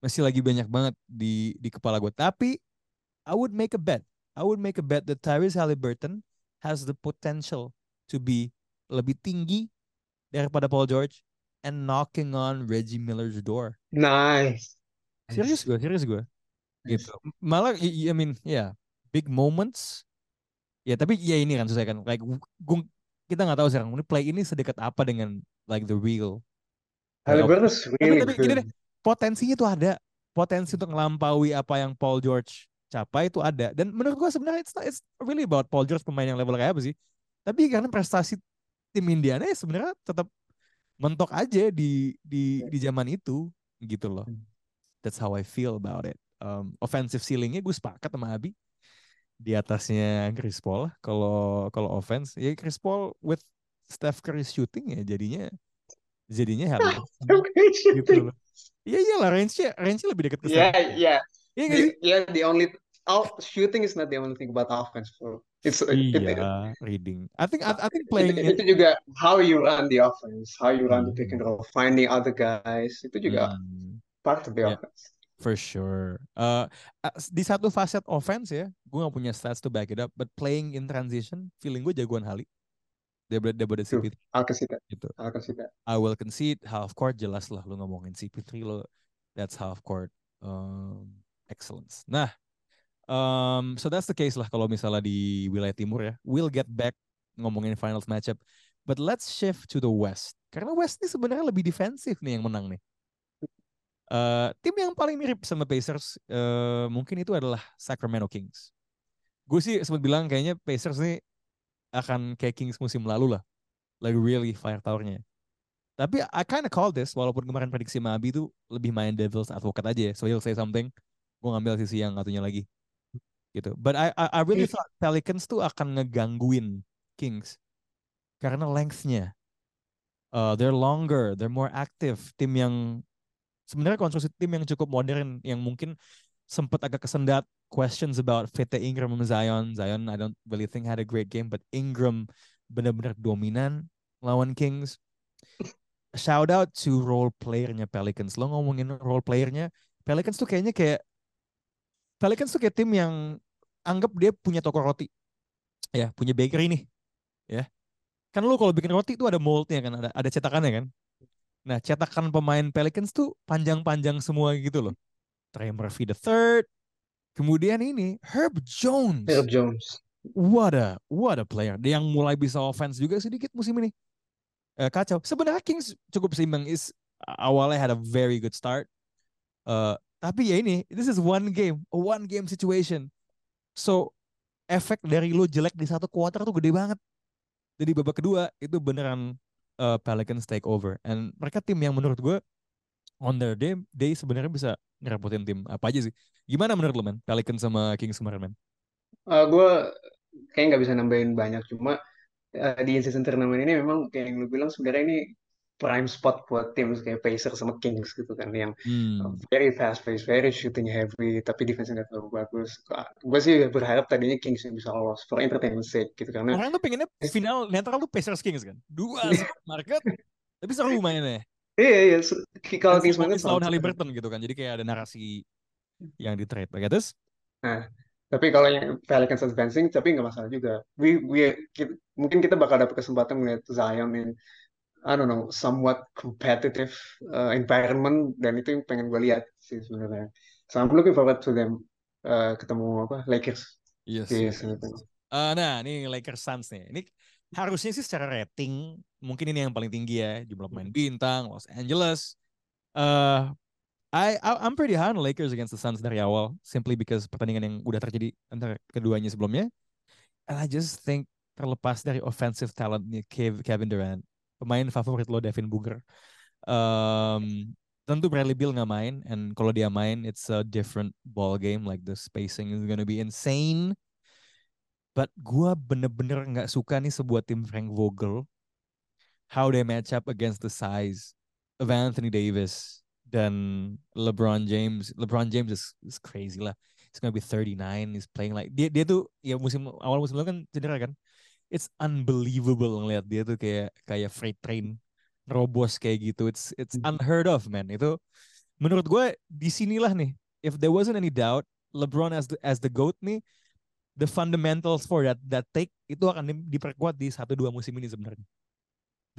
masih lagi banyak banget di di kepala gue. Tapi I would make a bet. I would make a bet that Tyrese Halliburton has the potential to be lebih tinggi daripada Paul George and knocking on Reggie Miller's door. Nice. Serius gue, serius gue. Nice. Gitu. Malah, I, I mean, ya, yeah, big moments. Ya, tapi ya ini kan susah kan. Like, kita nggak tahu sekarang ini play ini sedekat apa dengan like the real. Halliburton is Tapi, really tapi gini deh, potensinya tuh ada. Potensi untuk ngelampaui apa yang Paul George capai itu ada. Dan menurut gua sebenarnya it's, not- it's really about Paul George pemain yang level kayak apa sih. Tapi karena prestasi tim Indiana ya sebenarnya tetap mentok aja di di di zaman itu gitu loh. That's how I feel about it. Um, offensive ceilingnya gue sepakat sama Abi di atasnya Chris Paul kalau kalau offense ya Chris Paul with Steph Curry shooting ya jadinya jadinya Halliburton gitu loh. Iya iyalah range-nya range lebih dekat ke. Iya The, sih? yeah, the only out shooting is not the only thing about offense, bro. It's it, Iya, reading. I think I, I think playing itu, itu juga how you run the offense, how you run the pick and Hmm. roll, finding other guys. Itu juga Hmm, part of the Yeah. offense. For sure. Uh, di satu facet offense ya, gue gak punya stats to back it up, but playing in transition, feeling gue jagoan Hali. Daripada daripada True. CP3 I'll concede that. gitu. I'll concede that. I will concede half court jelas lah lu ngomongin CP3 lo that's half court um, excellence. Nah, um, so that's the case lah kalau misalnya di wilayah timur ya. We'll get back ngomongin finals matchup, but let's shift to the west. Karena west ini sebenarnya lebih defensif nih yang menang nih. Uh, tim yang paling mirip sama Pacers uh, mungkin itu adalah Sacramento Kings. Gue sih sempat bilang kayaknya Pacers nih akan kayak Kings musim lalu lah. Like really firepower-nya. Tapi I kind of call this walaupun kemarin prediksi sama Abi itu lebih main devil's advocate aja ya. So he'll say something, gue ngambil sisi yang satunya lagi. Gitu. But I I, I really thought Pelicans tuh akan ngegangguin Kings karena length-nya. Uh, they're longer, they're more active. Tim yang sebenarnya konstruksi tim yang cukup modern yang mungkin sempat agak kesendat questions about fit Ingram sama Zion. Zion I don't really think had a great game, but Ingram benar-benar dominan lawan Kings. Shout out to role playernya Pelicans. Lo ngomongin role playernya, Pelicans tuh kayaknya kayak Pelicans tuh kayak tim yang anggap dia punya toko roti. Ya, punya bakery nih. Ya. Kan lo kalau bikin roti tuh ada moldnya kan, ada ada cetakannya kan. Nah, cetakan pemain Pelicans tuh panjang-panjang semua gitu loh. Trey Murphy the third. Kemudian ini Herb Jones. Herb Jones. What a what a player. Dia yang mulai bisa offense juga sedikit musim ini. Eh, kacau. Sebenarnya Kings cukup seimbang. Is awalnya had a very good start. Eh, tapi ya ini, this is one game, a one game situation. So efek dari lo jelek di satu quarter tuh gede banget. Jadi babak kedua itu beneran uh, Pelicans take over. And mereka tim yang menurut gue on their day, day sebenarnya bisa ngerepotin tim apa aja sih. Gimana menurut lo, man? Pelicans sama Kings kemarin, man? Uh, gue kayak nggak bisa nambahin banyak, cuma uh, di in-season turnamen ini memang kayak yang lu bilang sebenarnya ini prime spot buat tim kayak Pacers sama Kings gitu kan yang Hmm. very fast pace, very shooting heavy, tapi defense nggak terlalu bagus. Gue sih berharap tadinya Kings yang bisa lolos for entertainment sake gitu karena Orang tuh pengennya final netral tuh Pacers Kings kan. Dua market, tapi seru mainnya. iya iya kalau Dan Kings Simon main is lawan Halliburton gitu kan. Jadi kayak ada narasi yang di trade. Oke, terus? Nah, tapi kalau yang Pelicans advancing, tapi nggak masalah juga. We, we, ki- mungkin kita bakal dapat kesempatan melihat Zion in, I don't know, somewhat competitive uh, environment, dan itu yang pengen gue lihat sih sebenarnya. So I'm looking forward to them uh, ketemu apa Lakers Yes. di yes. semifinal. Eh, nah, ini Lakers Suns nih. Ini harusnya sih secara rating mungkin ini yang paling tinggi ya jumlah pemain bintang Los Angeles. Eh, I, I I'm pretty high on Lakers against the Suns dari awal simply because pertandingan yang udah terjadi antara keduanya sebelumnya. And I just think terlepas dari offensive talentnya Kev- Kevin Durant, pemain favorit lo Devin Booker. Um, tentu Bradley Beal nggak main, and kalau dia main, it's a different ball game. Like the spacing is gonna be insane. But gua bener-bener nggak suka nih sebuah tim Frank Vogel how they match up against the size of Anthony Davis dan LeBron James. LeBron James is, is crazy lah. He's gonna be 39. He's playing like dia dia tuh ya musim awal musim lalu kan cedera kan. It's unbelievable ngeliat dia tuh kayak kayak freight train robos kayak gitu. It's it's unheard of man. Itu menurut gue di sinilah nih. If there wasn't any doubt, LeBron as the, as the goat nih, the fundamentals for that that take itu akan di- diperkuat di satu dua musim ini sebenarnya.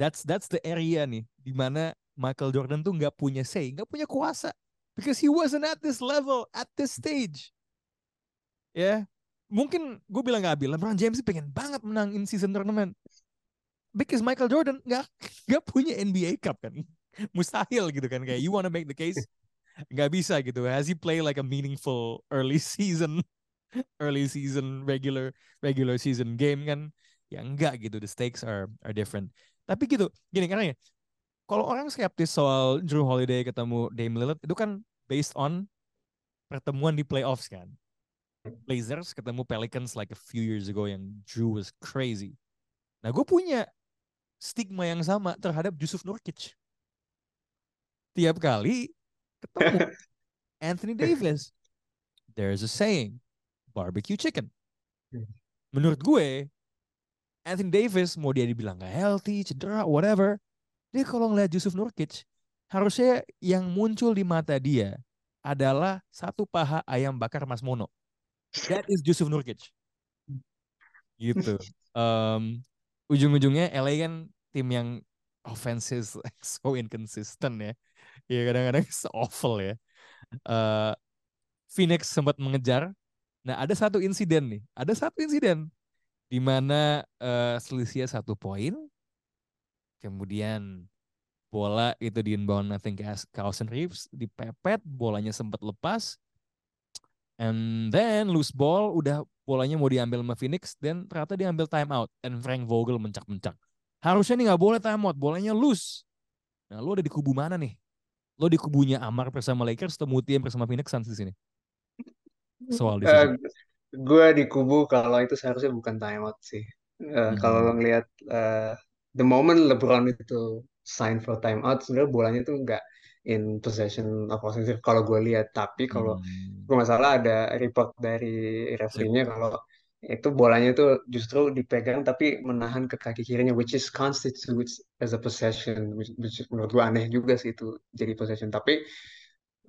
That's that's the area nih di mana Michael Jordan tuh nggak punya say, nggak punya kuasa, because he wasn't at this level at this stage. Ya, mungkin gue bilang nggak bilang LeBron James pengen banget menang in season tournament, because Michael Jordan nggak nggak punya NBA Cup kan, mustahil gitu kan kayak you wanna make the case nggak bisa gitu. Has he play like a meaningful early season, early season regular regular season game kan? Ya enggak gitu. The stakes are are different. Tapi gitu, gini karena ya, kalau orang skeptis soal Drew Holiday ketemu Dame Lillard itu kan based on pertemuan di playoffs kan. Blazers ketemu Pelicans like a few years ago yang Drew was crazy. Nah gue punya stigma yang sama terhadap Yusuf Nurkic. Tiap kali ketemu Anthony Davis, there's a saying, barbecue chicken. Hmm. Menurut gue, Anthony Davis mau dia dibilang gak healthy, cedera, whatever. Dia kalau ngeliat Yusuf Nurkic, harusnya yang muncul di mata dia adalah satu paha ayam bakar Mas Mono. That is Yusuf Nurkic. Gitu. Um, ujung-ujungnya LA kan tim yang offenses so inconsistent ya. Ya kadang-kadang awful ya. Uh, Phoenix sempat mengejar. Nah ada satu insiden nih. Ada satu insiden di mana uh, selisihnya satu poin. Kemudian bola itu di inbound I think Carlson Reeves dipepet, bolanya sempat lepas. And then loose ball udah bolanya mau diambil sama Phoenix dan ternyata diambil time out and Frank Vogel mencak-mencak. Harusnya nih nggak boleh time out, bolanya loose. Nah, lu ada di kubu mana nih? Lo di kubunya Amar bersama Lakers atau Muti bersama Phoenix Suns di sini? Soal di uh, gue di kubu kalau itu seharusnya bukan time out sih. Uh, hmm. Kalau lo ngelihat uh, the moment LeBron itu sign for time out, sebenarnya bolanya tuh nggak in possession of offensive kalau gue lihat. Tapi kalau hmm. gue masalah ada report dari referee-nya kalau itu bolanya itu justru dipegang tapi menahan ke kaki kirinya which is constitutes as a possession which, which menurut gue aneh juga sih itu jadi possession tapi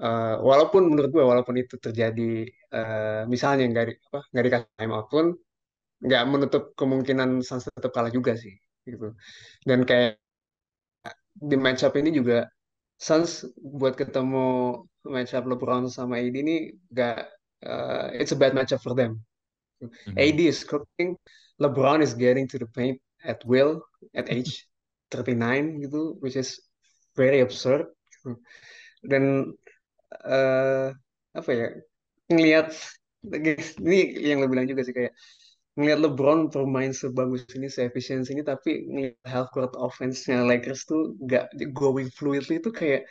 uh, walaupun menurut gue walaupun itu terjadi uh, misalnya nggak di, apa nggak dikasih time out pun nggak menutup kemungkinan Suns tetap kalah juga sih gitu dan kayak di match up ini juga Suns buat ketemu match up LeBron sama AD ini nggak uh, it's a bad matchup for them Mm-hmm. AD is cooking, LeBron is getting to the paint at will at age 39 gitu, which is very absurd. Dan uh, apa ya ngelihat ini yang lo bilang juga sih kayak ngelihat LeBron bermain sebagus ini, seefisien ini, tapi ngelihat half court offense-nya Lakers tuh gak going fluidly itu kayak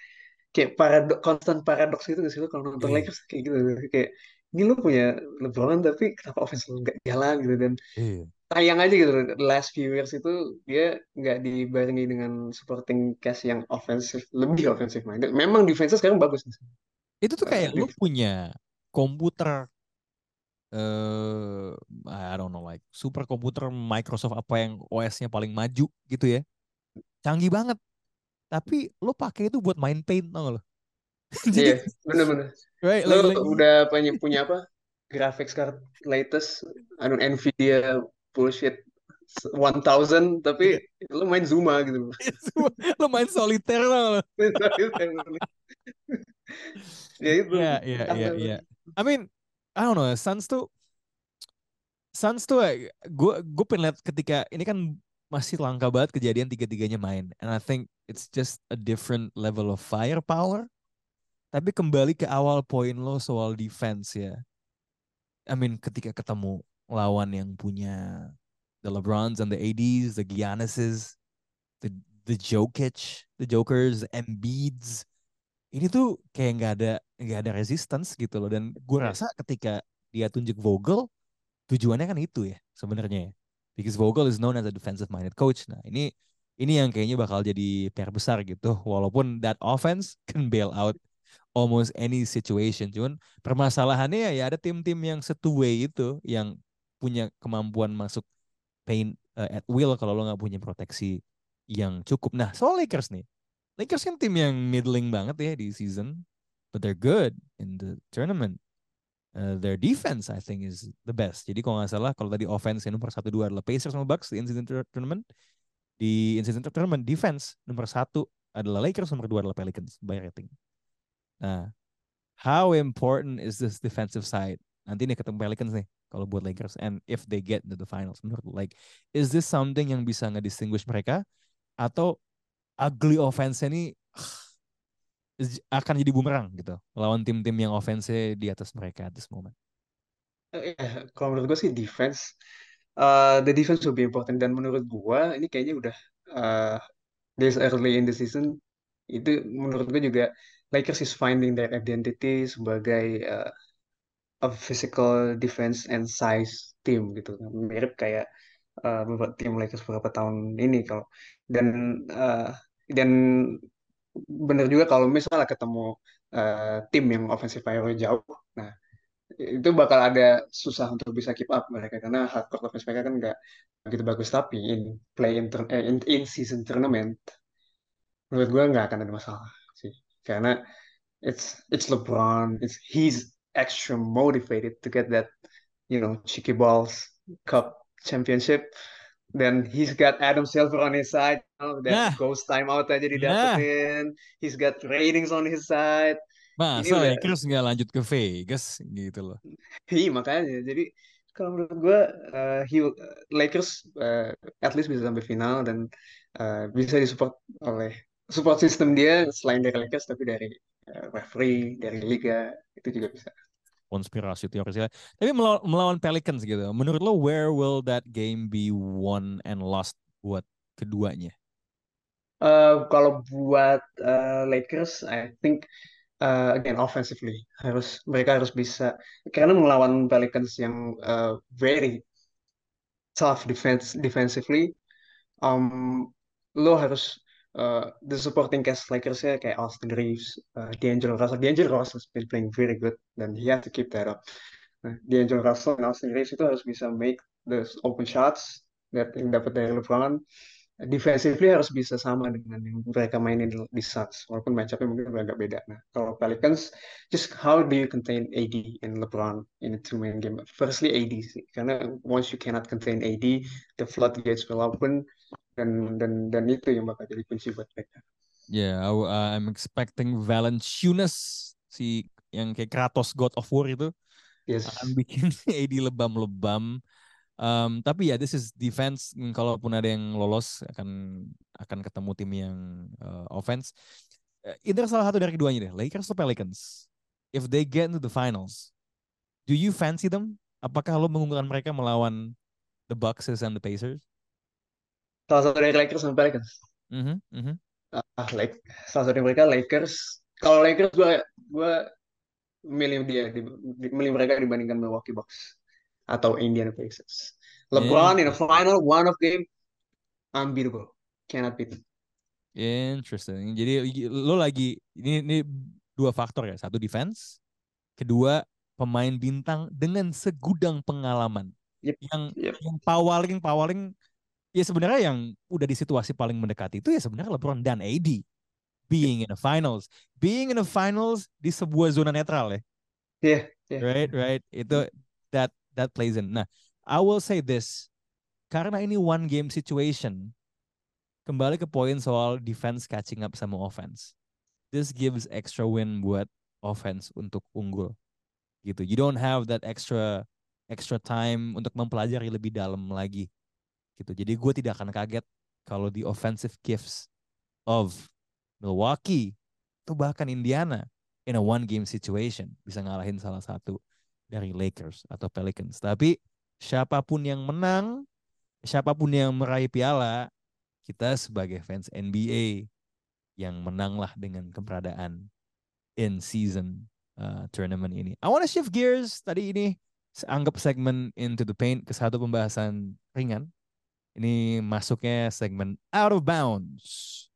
kayak paradok constant paradox gitu sih lo kalau nonton yeah. Lakers kayak gitu kayak ini lu punya LeBron tapi kenapa offense lu nggak jalan gitu dan iya. sayang aja gitu last few years itu dia nggak dibarengi dengan supporting cast yang offensive lebih offensive minded memang defense sekarang bagus itu tuh kayak uh, lu punya komputer uh, I don't know like super komputer Microsoft apa yang OS-nya paling maju gitu ya canggih banget tapi lo pakai itu buat main paint tau lo Jadi, iya, bener-bener. Right, lo like, udah punya punya apa? Graphics card latest, anu Nvidia bullshit 1000 tapi yeah. lo main Zuma gitu. lo main solitaire. Main solitaire. ya itu. Iya, iya, iya, iya. I mean, I don't know, Suns tuh Suns tuh gue gue pengen lihat ketika ini kan masih langka banget kejadian tiga-tiganya main and I think it's just a different level of firepower tapi kembali ke awal poin lo soal defense ya. I mean ketika ketemu lawan yang punya the LeBrons and the ADs, the Giannis's, the the Jokic, the Jokers, the Embiids. Ini tuh kayak nggak ada nggak ada resistance gitu loh dan gue iya. rasa ketika dia tunjuk Vogel tujuannya kan itu ya sebenarnya ya. Because Vogel is known as a defensive minded coach. Nah, ini ini yang kayaknya bakal jadi PR besar gitu. Walaupun that offense can bail out almost any situation. Cuman permasalahannya ya, ya ada tim-tim yang way itu yang punya kemampuan masuk paint uh, at will kalau lo nggak punya proteksi yang cukup. Nah soal Lakers nih, Lakers kan tim yang middling banget ya di season, but they're good in the tournament. Uh, their defense I think is the best. Jadi kalau nggak salah kalau tadi offense yang nomor satu dua adalah Pacers sama Bucks di incident tournament, di incident tournament defense nomor satu adalah Lakers, nomor dua adalah Pelicans by rating. Nah, how important is this defensive side? Nanti nih ketemu Pelicans nih kalau buat Lakers and if they get into the finals menurut like is this something yang bisa nge-distinguish mereka atau ugly offense ini akan jadi bumerang gitu lawan tim-tim yang offense di atas mereka at this moment. Uh, kalau menurut gue sih defense uh, the defense will be important dan menurut gue ini kayaknya udah uh, this early in the season itu menurut gue juga Lakers is finding their identity sebagai uh, a physical defense and size team gitu mirip kayak uh, tim Lakers beberapa tahun ini kalau dan uh, dan benar juga kalau misalnya ketemu uh, tim yang offensive power jauh nah itu bakal ada susah untuk bisa keep up mereka. Karena hardcore offense mereka kan nggak begitu bagus tapi in play in, in, in season tournament menurut gue nggak akan ada masalah sih. Karena it's it's LeBron it's he's extra motivated to get that you know cheeky balls cup championship then he's got Adam Silver on his side you know, that Nah, ghost timeout aja nah, didapetin he's got ratings on his side. Masa udah. Lakers nggak lanjut ke Vegas gitu loh. Iya makanya. Jadi kalau menurut gue uh, he- Lakers uh, at least bisa sampai final dan uh, bisa disupport oleh support system dia selain dari Lakers tapi dari uh, referee dari liga itu juga bisa. Konspirasi teori segala. Tapi melawan Pelicans gitu. Menurut lo where will that game be won and lost buat keduanya? Uh, kalau buat uh, Lakers I think uh, again offensively harus mereka harus bisa karena melawan Pelicans yang uh, very tough defense defensively um, lo harus uh, the supporting cast Lakers-nya kayak Austin Reeves, uh, D'Angelo Russell. D'Angelo Russell has been playing very good dan he has to keep that up. Nah, D'Angelo Russell dan Austin Reeves itu harus bisa make those open shots that yang dapat dari LeBron. Defensively harus bisa sama dengan yang mereka mainin di Suns, walaupun match-up-nya mungkin agak beda. Nah, kalau Pelicans, just how do you contain AD and LeBron in a two-man game? Firstly, AD sih, karena once you cannot contain AD, the floodgates will open, dan dan dan itu yang bakal jadi kunci buat mereka. Yeah, I, uh, I'm expecting Valanciunas si yang kayak Kratos God of War itu Yes. akan bikin AD lebam-lebam. Um, tapi ya, this is defense. Kalaupun ada yang lolos akan akan ketemu tim yang uh, offense. Uh, Either salah satu dari keduanya deh, Lakers atau Pelicans. If they get into the finals, do you fancy them? Apakah lo mengunggulkan mereka melawan the Bucks and the Pacers? Salah satu dari Lakers sama Pelicans. Mhm, mhm. Ah, like salah satu dari mereka Lakers. Kalau Lakers gue gue milih dia di, di- milih mereka dibandingkan Milwaukee Bucks atau Indiana Pacers. LeBron in a final one of game unbeatable. Cannot beat. Interesting. Jadi lo lagi ini ini dua faktor ya. Satu defense, kedua pemain bintang dengan segudang pengalaman. Yep, Yang yep. yang pawaling pawaling ya sebenarnya yang udah di situasi paling mendekati itu ya sebenarnya LeBron dan AD being in the finals, being in the finals di sebuah zona netral ya. Yeah, yeah. Right, right. Itu that that plays in. Nah, I will say this karena ini one game situation kembali ke poin soal defense catching up sama offense. This gives extra win buat offense untuk unggul. Gitu. You don't have that extra extra time untuk mempelajari lebih dalam lagi. Gitu. Jadi gue tidak akan kaget kalau the offensive gifts of Milwaukee atau bahkan Indiana in a one game situation bisa ngalahin salah satu dari Lakers atau Pelicans. Tapi siapa pun yang menang, siapa pun yang meraih piala, kita sebagai fans NBA yang menanglah dengan keberadaan in season uh, tournament ini. I want to shift gears. Tadi ini anggap segmen into the paint ke satu pembahasan ringan. Ini masuknya segmen out of bounds.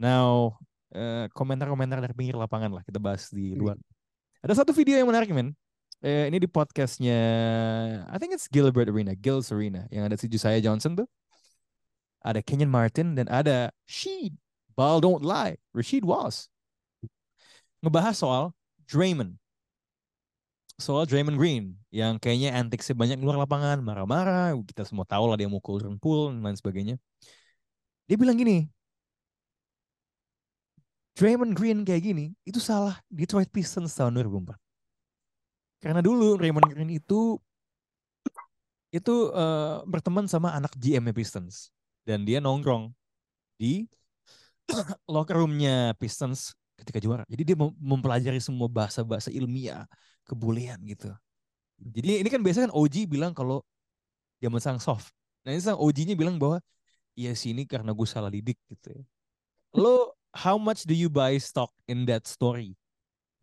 Now, uh, komentar-komentar dari pinggir lapangan lah kita bahas di luar. Ada satu video yang menarik, men. Eh, ini di podcastnya, I think it's Gilbert Arena, Gil's Arena, yang ada si Josiah Johnson tuh. Ada Kenyon Martin dan ada Sheed. Ball don't lie. Rashid Was. Ngebahas soal Draymond. Soal Draymond Green. Yang kayaknya antiksnya banyak luar lapangan. Marah-marah. Kita semua tahu lah dia mukul Jordan Poole dan lain sebagainya. Dia bilang gini. Draymond Green kayak gini. Itu salah Detroit Pistons tahun 2004. Karena dulu Draymond Green itu itu uh, berteman sama anak GM Pistons dan dia nongkrong di locker roomnya Pistons ketika juara. Jadi dia mempelajari semua bahasa-bahasa ilmiah, kebulian gitu. Jadi ini kan biasanya kan OG bilang kalau zaman sang soft. Nah ini sang OG-nya bilang bahwa iya sih ini karena gue salah didik gitu ya. Lo how much do you buy stock in that story?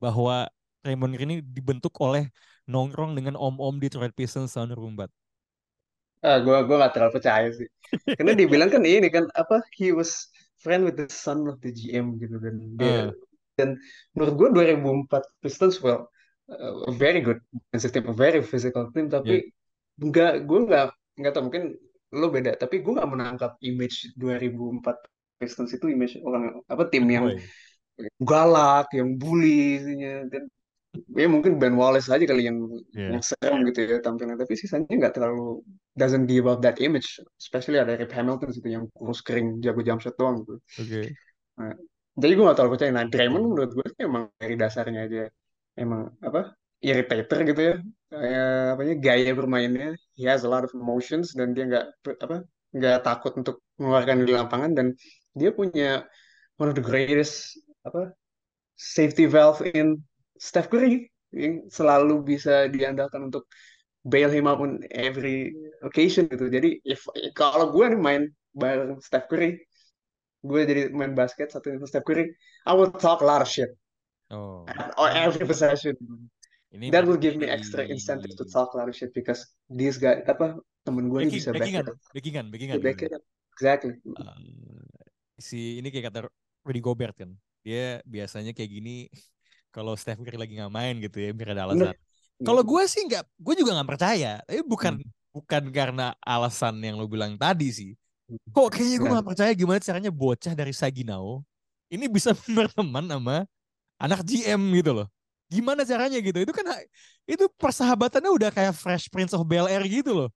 Bahwa Raymond Green ini dibentuk oleh nongkrong dengan om-om di Detroit Pistons tahun 2004. Ah, gue gue gak terlalu percaya sih. Karena dia bilang kan ini kan apa he was friend with the son of the GM gitu dan dia Uh. dan menurut gue 2004 Pistons well a very good defensive team, a very physical team, tapi nggak gue nggak nggak tau mungkin lo beda, tapi gue nggak menangkap image 2004 Pistons itu image orang apa tim yang galak, yang bully, isinya. dan ya mungkin Ben Wallace aja kali yang Yeah. yang serem gitu ya tampilnya, tapi sisanya nggak terlalu doesn't give up that image, especially ada Rip Hamilton situ yang kurus kering jago jump shot doang gitu. Oke. Nah, jadi gue gak terlalu percaya. Nah, Draymond menurut gue emang dari dasarnya aja emang apa irritator gitu ya. Kayak apa ya gaya bermainnya. He has a lot of emotions dan dia nggak apa nggak takut untuk mengeluarkan di lapangan dan dia punya one of the greatest apa safety valve in Steph Curry yang selalu bisa diandalkan untuk bail him out on every occasion gitu. Jadi if kalau gue nih main bareng Steph Curry, gue jadi main basket satu Steph Curry, I will talk a lot of shit Oh. on every possession. Ini That will give me extra incentive to talk a lot of shit because these guys apa temen gue ini bisa back backingan, up. backingan, backingan. Exactly. Uh, si ini kayak kata Rudy Gobert kan, dia biasanya kayak gini kalau Steph Curry lagi nggak main gitu ya, biar ada alasan. Kalau gue sih nggak, gue juga nggak percaya. Tapi bukan bukan karena alasan yang lo bilang tadi sih. Kok kayaknya gue Nah. nggak percaya gimana caranya bocah dari Saginaw ini bisa berteman sama anak GM gitu loh. Gimana caranya gitu? Itu kan itu persahabatannya udah kayak Fresh Prince of Bel Air gitu loh.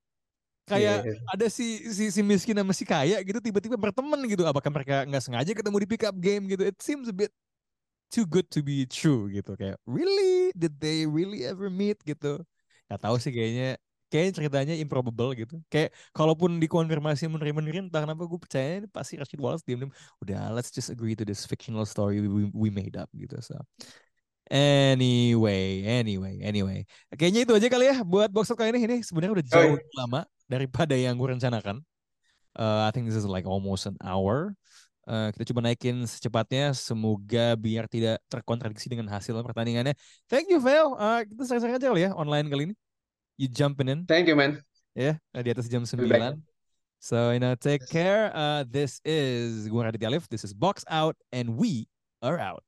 Kayak Yeah. ada si, si si miskin sama si kaya gitu tiba-tiba berteman gitu. Apakah mereka nggak sengaja ketemu di pick up game gitu? It seems a bit too good to be true gitu. Kayak really did they really ever meet gitu? Gak tahu sih kayaknya kayaknya ceritanya improbable gitu. Kayak kalaupun dikonfirmasi meneri-meneri entah kenapa gue percaya ini pasti Rashid Wallace diam-diam udah let's just agree to this fictional story we, we made up gitu. So anyway, anyway, anyway. Kayaknya itu aja kali ya buat box kali ini. Ini sebenarnya udah jauh Oh, iya. lama daripada yang gue rencanakan. Uh, I think this is like almost an hour. Uh, kita coba naikin secepatnya. Semoga biar tidak terkontradiksi dengan hasil pertandingannya. Thank you, Vel. Uh, kita sering-sering aja kali ya online kali ini. You jumping in Thank you man. ya di atas jam Be back. 9. So, you know, take care. Uh, this is gue Raditya Alif. This is Box Out and we are out.